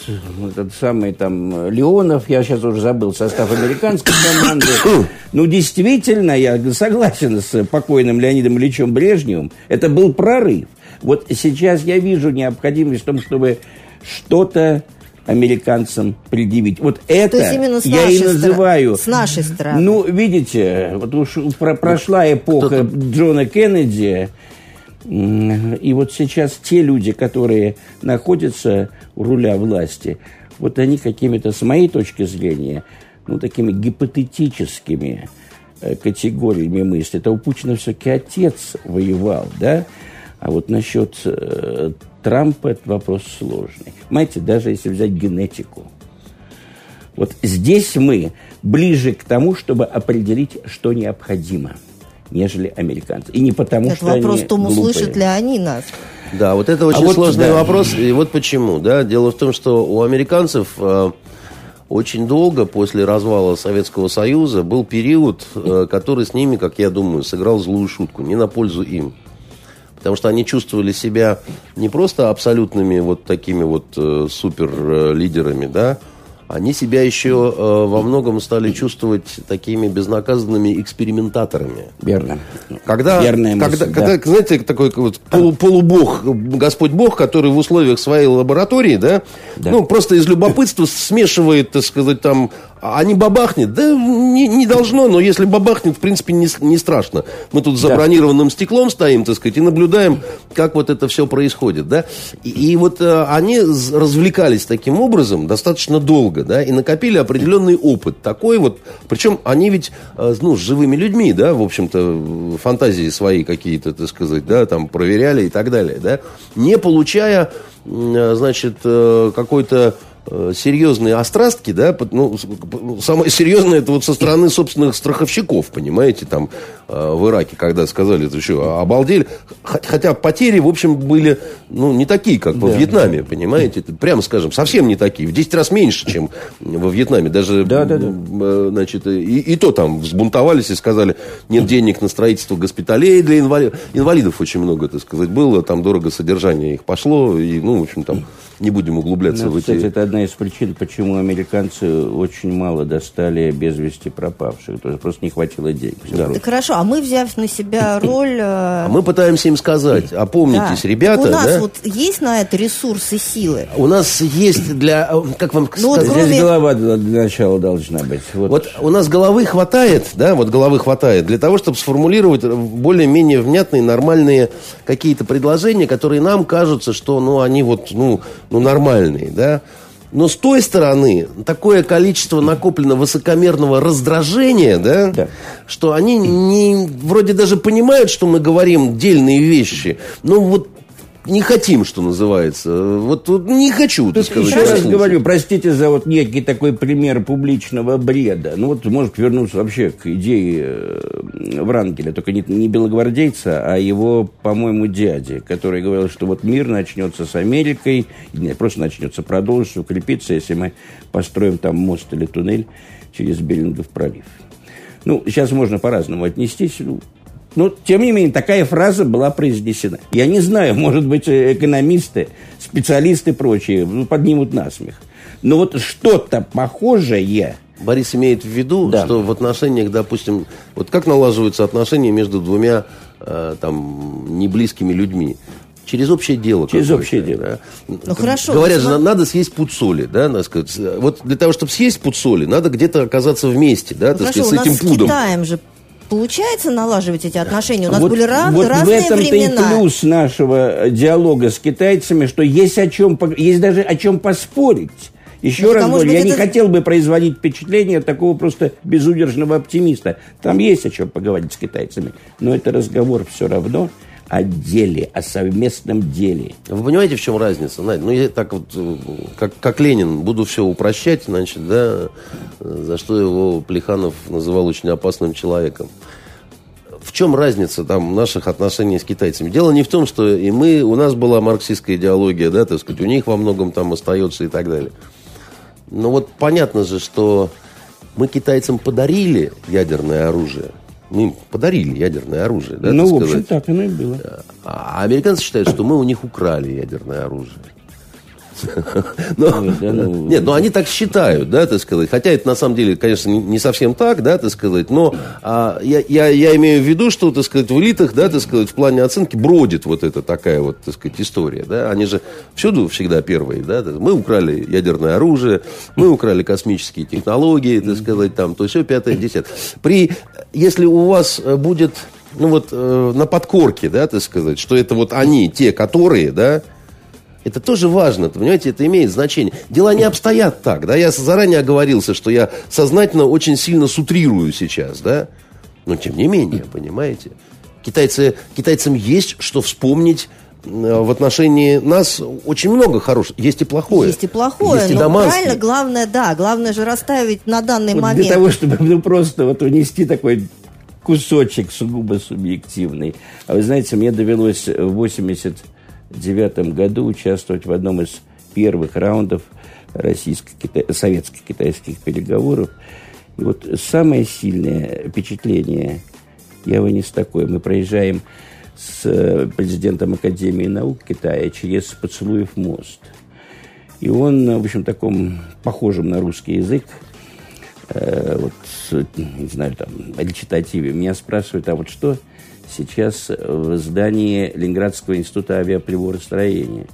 этот самый там Леонов, я сейчас уже забыл состав американской (coughs) команды. (coughs) ну, действительно, я согласен с покойным Леонидом Ильичем Брежневым, это был прорыв. Вот сейчас я вижу необходимость в том, чтобы что-то американцам предъявить. Вот это я и называю... С нашей стороны. Ну, видите, вот уж про прошла эпоха Джона Кеннеди, и вот сейчас те люди, которые находятся у руля власти, вот они какими-то, с моей точки зрения, ну, такими гипотетическими э, категориями мысли. Это у Путина все-таки отец воевал, да? А вот насчет э, Трампа этот вопрос сложный. Понимаете, даже если взять генетику. Вот здесь мы ближе к тому, чтобы определить, что необходимо, нежели американцы. И не потому, это что вопрос, они том, услышат ли они нас. Да, вот это очень а сложный вот, да. вопрос. И вот почему. Да? Дело в том, что у американцев э, очень долго после развала Советского Союза был период, э, который с ними, как я думаю, сыграл злую шутку, не на пользу им. Потому что они чувствовали себя не просто абсолютными вот такими вот э, супер лидерами, да, они себя еще э, во многом стали чувствовать такими безнаказанными экспериментаторами. Верно. Когда, Верная мысль, когда, да. когда, знаете, такой вот полу, полубог, Господь Бог, который в условиях своей лаборатории, да, да, ну, просто из любопытства смешивает, так сказать, там а не бабахнет? Да не, не должно, но если бабахнет, в принципе, не, не страшно. Мы тут за бронированным стеклом стоим, так сказать, и наблюдаем, как вот это все происходит, да. И, и вот э, они развлекались таким образом достаточно долго, да, и накопили определенный опыт такой вот. Причем они ведь, э, ну, с живыми людьми, да, в общем-то, фантазии свои какие-то, так сказать, да, там проверяли и так далее, да, не получая, э, значит, э, какой-то Э, серьезные острастки, да, ну, самое серьезное это вот со стороны собственных страховщиков, понимаете, там, э, в Ираке, когда сказали, это что, обалдели. Хотя потери, в общем, были ну, не такие, как во да. Вьетнаме, понимаете? Это, прямо скажем, совсем не такие. В 10 раз меньше, чем во Вьетнаме. Даже, да, да, да. значит, и, и то там взбунтовались и сказали, нет денег на строительство госпиталей для инвалидов. Инвалидов очень много, так сказать, было. Там дорого содержание их пошло. И, ну, в общем, там не будем углубляться ну, в кстати, эти... это одна из причин, почему американцы очень мало достали без вести пропавших. То есть просто не хватило денег. Да. Так хорошо, а мы, взяв на себя (laughs) роль... Э, а мы пытаемся им сказать, опомнитесь, да. ребята... Так у нас да? вот есть на это ресурсы, силы? У нас есть для... Э, как вам ну, сказать? Вот кроме... Здесь голова для начала должна быть. Вот. вот у нас головы хватает, да, вот головы хватает для того, чтобы сформулировать более-менее внятные, нормальные какие-то предложения, которые нам кажутся, что, ну, они вот, ну, ну, нормальные, да. Но с той стороны такое количество накоплено высокомерного раздражения, да, да. что они не, вроде даже понимают, что мы говорим дельные вещи, но вот не хотим, что называется. Вот, вот не хочу, так сказать. Еще раз говорю, простите за вот некий такой пример публичного бреда. Ну вот, может вернуться вообще к идее э, Врангеля, только не, не белогвардейца, а его, по-моему, дяди, который говорил, что вот мир начнется с Америкой, нет, просто начнется, продолжится, укрепится, если мы построим там мост или туннель через Беллингов пролив. Ну, сейчас можно по-разному отнестись. Ну, но, тем не менее, такая фраза была произнесена. Я не знаю, может быть, экономисты, специалисты и прочие ну, поднимут насмех. Но вот что-то похожее... Борис имеет в виду, да. что в отношениях, допустим, вот как налаживаются отношения между двумя э, там неблизкими людьми? Через общее дело. Через общее дело. Да? Ну, хорошо. Говорят же, надо съесть пуд соли, да, надо сказать. Вот для того, чтобы съесть пуд соли, надо где-то оказаться вместе, да, ну, так хорошо, сказать, с этим пудом. С Китаем же получается налаживать эти отношения? У нас вот, были рав, вот разные в этом-то и плюс нашего диалога с китайцами, что есть о чем, есть даже о чем поспорить. Еще ну, раз говорю, я это... не хотел бы производить впечатление такого просто безудержного оптимиста. Там есть о чем поговорить с китайцами, но это разговор все равно о деле, о совместном деле. Вы понимаете, в чем разница? Ну, я так вот, как, как Ленин, буду все упрощать, значит, да, за что его Плеханов называл очень опасным человеком. В чем разница там наших отношений с китайцами? Дело не в том, что и мы, у нас была марксистская идеология, да, так сказать, у них во многом там остается и так далее. Но вот понятно же, что мы китайцам подарили ядерное оружие – им подарили ядерное оружие. Да, ну, в общем, так оно и было. А американцы считают, что мы у них украли ядерное оружие. (laughs) Но, ну, нет, ну они так считают, да, так сказать. Хотя это на самом деле, конечно, не совсем так, да, так сказать. Но а, я, я, я имею в виду, что, так сказать, в элитах, да, так сказать, в плане оценки бродит вот эта такая вот, так сказать, история, да. Они же всюду всегда первые, да. Мы украли ядерное оружие, мы украли космические технологии, так сказать, там, то все пятое, десятое. При, если у вас будет ну вот э, на подкорке, да, так сказать, что это вот они, те, которые, да, это тоже важно, понимаете, это имеет значение. Дела не обстоят так, да, я заранее оговорился, что я сознательно очень сильно сутрирую сейчас, да, но тем не менее, понимаете. Китайцы, китайцам есть что вспомнить в отношении нас очень много хорошего. Есть и плохое. Есть и плохое, есть и но правильно, главное, да, главное же расставить на данный вот момент. Для того, чтобы ну, просто вот унести такой кусочек сугубо субъективный. А вы знаете, мне довелось в 80 1999 году участвовать в одном из первых раундов советско-китайских переговоров. И вот самое сильное впечатление я вынес такое. Мы проезжаем с э, президентом Академии наук Китая через Поцелуев мост. И он, в общем, таком похожем на русский язык, э, вот, не знаю, там, речитативе, меня спрашивают, а вот что сейчас в здании Ленинградского института авиаприборостроения.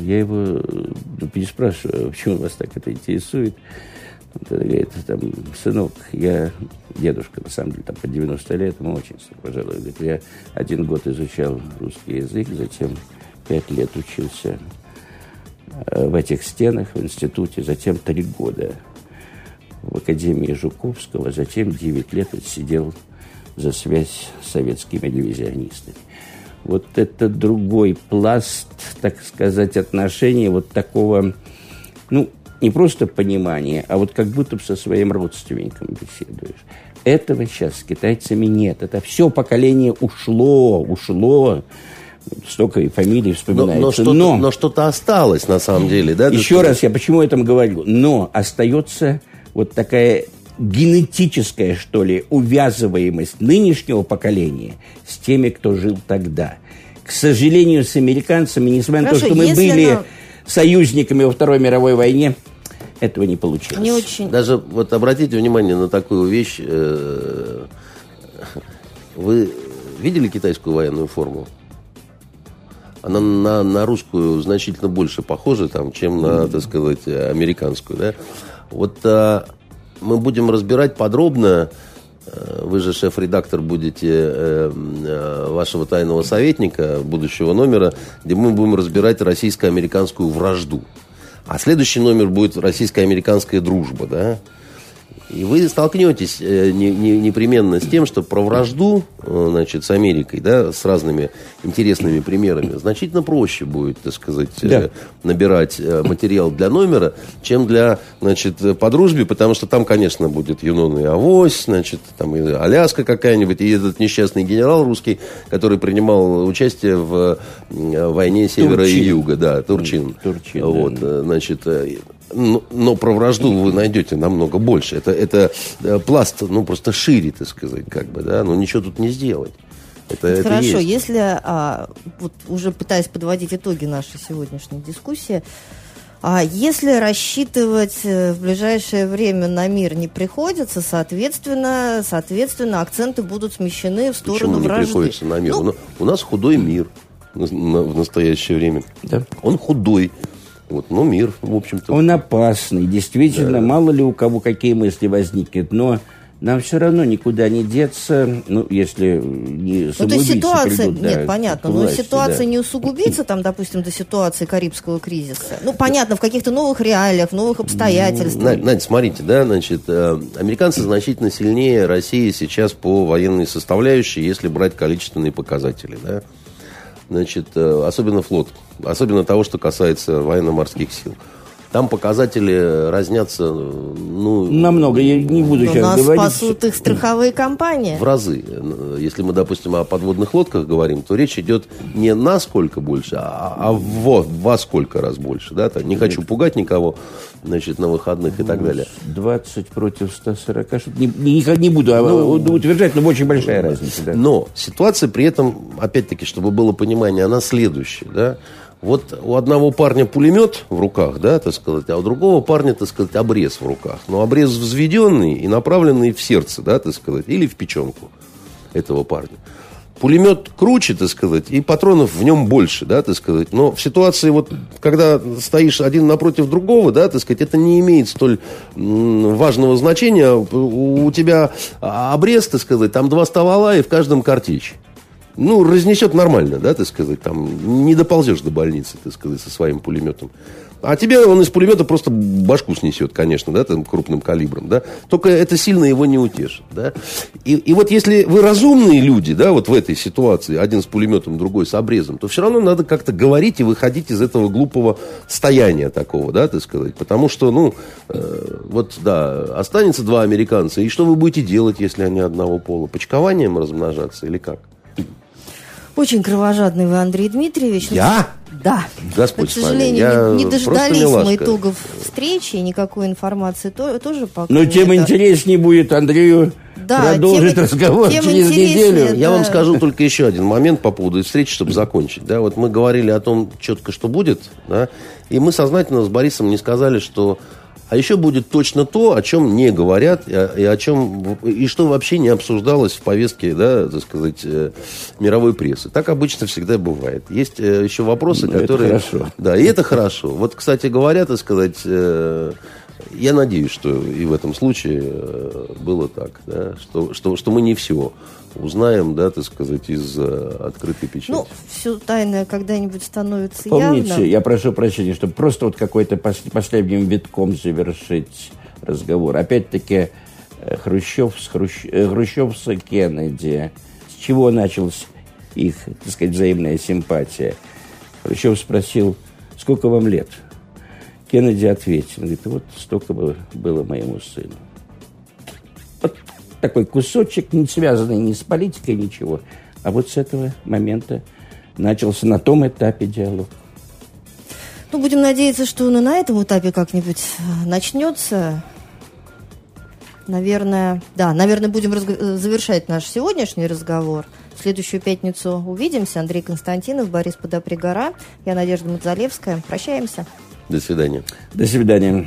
Я его ну, переспрашиваю, почему вас так это интересует. Он говорит, там, сынок, я дедушка, на самом деле, там, по 90 лет, ему очень, пожалуй, говорит, я один год изучал русский язык, затем пять лет учился э, в этих стенах, в институте, затем три года в Академии Жуковского, затем 9 лет сидел за связь с советскими дивизионистами. Вот это другой пласт, так сказать, отношений, вот такого, ну, не просто понимания, а вот как будто бы со своим родственником беседуешь. этого сейчас с китайцами нет. Это все поколение ушло, ушло. Столько и фамилий вспоминается. Но, но, что-то, но, но что-то осталось на самом деле, да? Еще раз, я почему этом говорю? Но остается вот такая генетическая, что ли, увязываемость нынешнего поколения с теми, кто жил тогда. К сожалению, с американцами, несмотря Хорошо, на то, что мы были она... союзниками во Второй мировой войне, этого не получилось. Не очень. Даже вот обратите внимание на такую вещь. Э, вы видели китайскую военную форму? Она на, на русскую значительно больше похожа, там, чем на, так сказать, американскую. Да? Вот а, мы будем разбирать подробно. Э, вы же шеф-редактор будете э, вашего тайного советника будущего номера, где мы будем разбирать российско-американскую вражду. А следующий номер будет российско-американская дружба, да? И вы столкнетесь э, не, не, непременно с тем, что про вражду э, значит, с Америкой, да, с разными интересными примерами, значительно проще будет, так сказать, э, да. набирать материал для номера, чем для, значит, по дружбе, потому что там, конечно, будет Юнон и Авось, значит, там и Аляска какая-нибудь, и этот несчастный генерал русский, который принимал участие в войне севера Турчин. и юга, да, Турчин. Турчин вот, да. значит, но, но про вражду вы найдете намного больше. Это, это э, пласт, ну, просто шире, так сказать, как бы, да, но ничего тут не сделать. Это, это Хорошо, есть. если, а, вот уже пытаясь подводить итоги нашей сегодняшней дискуссии, а если рассчитывать э, в ближайшее время на мир не приходится, соответственно, соответственно акценты будут смещены в сторону Почему вражды. не приходится на мир? Ну, у нас худой мир в настоящее время. Да. Он худой. Вот, ну, мир, в общем-то. Он опасный, действительно, да. мало ли у кого какие мысли возникнут, но нам все равно никуда не деться, ну, если не ну, то есть ситуация, придут, нет, да, понятно, но ситуация да. не усугубится там, допустим, до ситуации Карибского кризиса. Ну, понятно, в каких-то новых реалиях, новых обстоятельствах. Надя, смотрите, да, значит, э, американцы значительно сильнее России сейчас по военной составляющей, если брать количественные показатели, да. Значит, э, особенно флот, особенно того, что касается военно-морских сил. Там показатели разнятся, ну... Намного, я не буду сейчас нас говорить. нас спасут их страховые (clears throat) компании. В разы. Если мы, допустим, о подводных лодках говорим, то речь идет не на сколько больше, а, а во, во сколько раз больше. Да? Так, не хочу пугать никого значит, на выходных и так далее. 20 против 140. Не, не, не буду а, ну, утверждать, но очень большая разница. Да. Но ситуация при этом, опять-таки, чтобы было понимание, она следующая. Да? Вот у одного парня пулемет в руках, да, так сказать, а у другого парня, так сказать, обрез в руках. Но обрез взведенный и направленный в сердце, да, так сказать, или в печенку этого парня. Пулемет круче, так сказать, и патронов в нем больше, да, так сказать. Но в ситуации, вот, когда стоишь один напротив другого, да, так сказать, это не имеет столь важного значения. У тебя обрез, так сказать, там два ствола и в каждом картечь ну, разнесет нормально, да, так сказать, там, не доползешь до больницы, так сказать, со своим пулеметом. А тебе он из пулемета просто башку снесет, конечно, да, там, крупным калибром, да. Только это сильно его не утешит, да. И, и вот если вы разумные люди, да, вот в этой ситуации, один с пулеметом, другой с обрезом, то все равно надо как-то говорить и выходить из этого глупого стояния такого, да, так сказать. Потому что, ну, э, вот, да, останется два американца, и что вы будете делать, если они одного пола? Почкованием размножаться или как? Очень кровожадный вы, Андрей Дмитриевич. Я? Да. Господь К сожалению, не, не дождались мы итогов встречи, никакой информации то, тоже пока Но тем это... интереснее будет Андрею да, продолжить тем, разговор тем через неделю. Да. Я вам скажу только еще один момент по поводу встречи, чтобы закончить. Да, вот мы говорили о том четко, что будет, да, и мы сознательно с Борисом не сказали, что а еще будет точно то, о чем не говорят, и о чем и что вообще не обсуждалось в повестке, да, так сказать, э, мировой прессы. Так обычно всегда бывает. Есть э, еще вопросы, Но ну, которые. Это хорошо. Да, и это хорошо. Вот, кстати говоря, так сказать, э, я надеюсь, что и в этом случае было так, да, что, что, что мы не все узнаем, да, так сказать, из э, открытой печати. Ну, все тайное когда-нибудь становится Помните, явно. я прошу прощения, чтобы просто вот какой-то последним витком завершить разговор. Опять-таки, э, Хрущев с, Хрущ... Э, Хрущев с Кеннеди. С чего началась их, так сказать, взаимная симпатия? Хрущев спросил, сколько вам лет? Кеннеди ответил, говорит, вот столько было, было моему сыну. Вот такой кусочек, не связанный ни с политикой, ничего. А вот с этого момента начался на том этапе диалог. Ну, будем надеяться, что он и на этом этапе как-нибудь э, начнется. Наверное, да, наверное, будем разг- э, завершать наш сегодняшний разговор. В следующую пятницу увидимся. Андрей Константинов, Борис Подопригора, я Надежда Мацалевская. Прощаемся. До свидания. До свидания.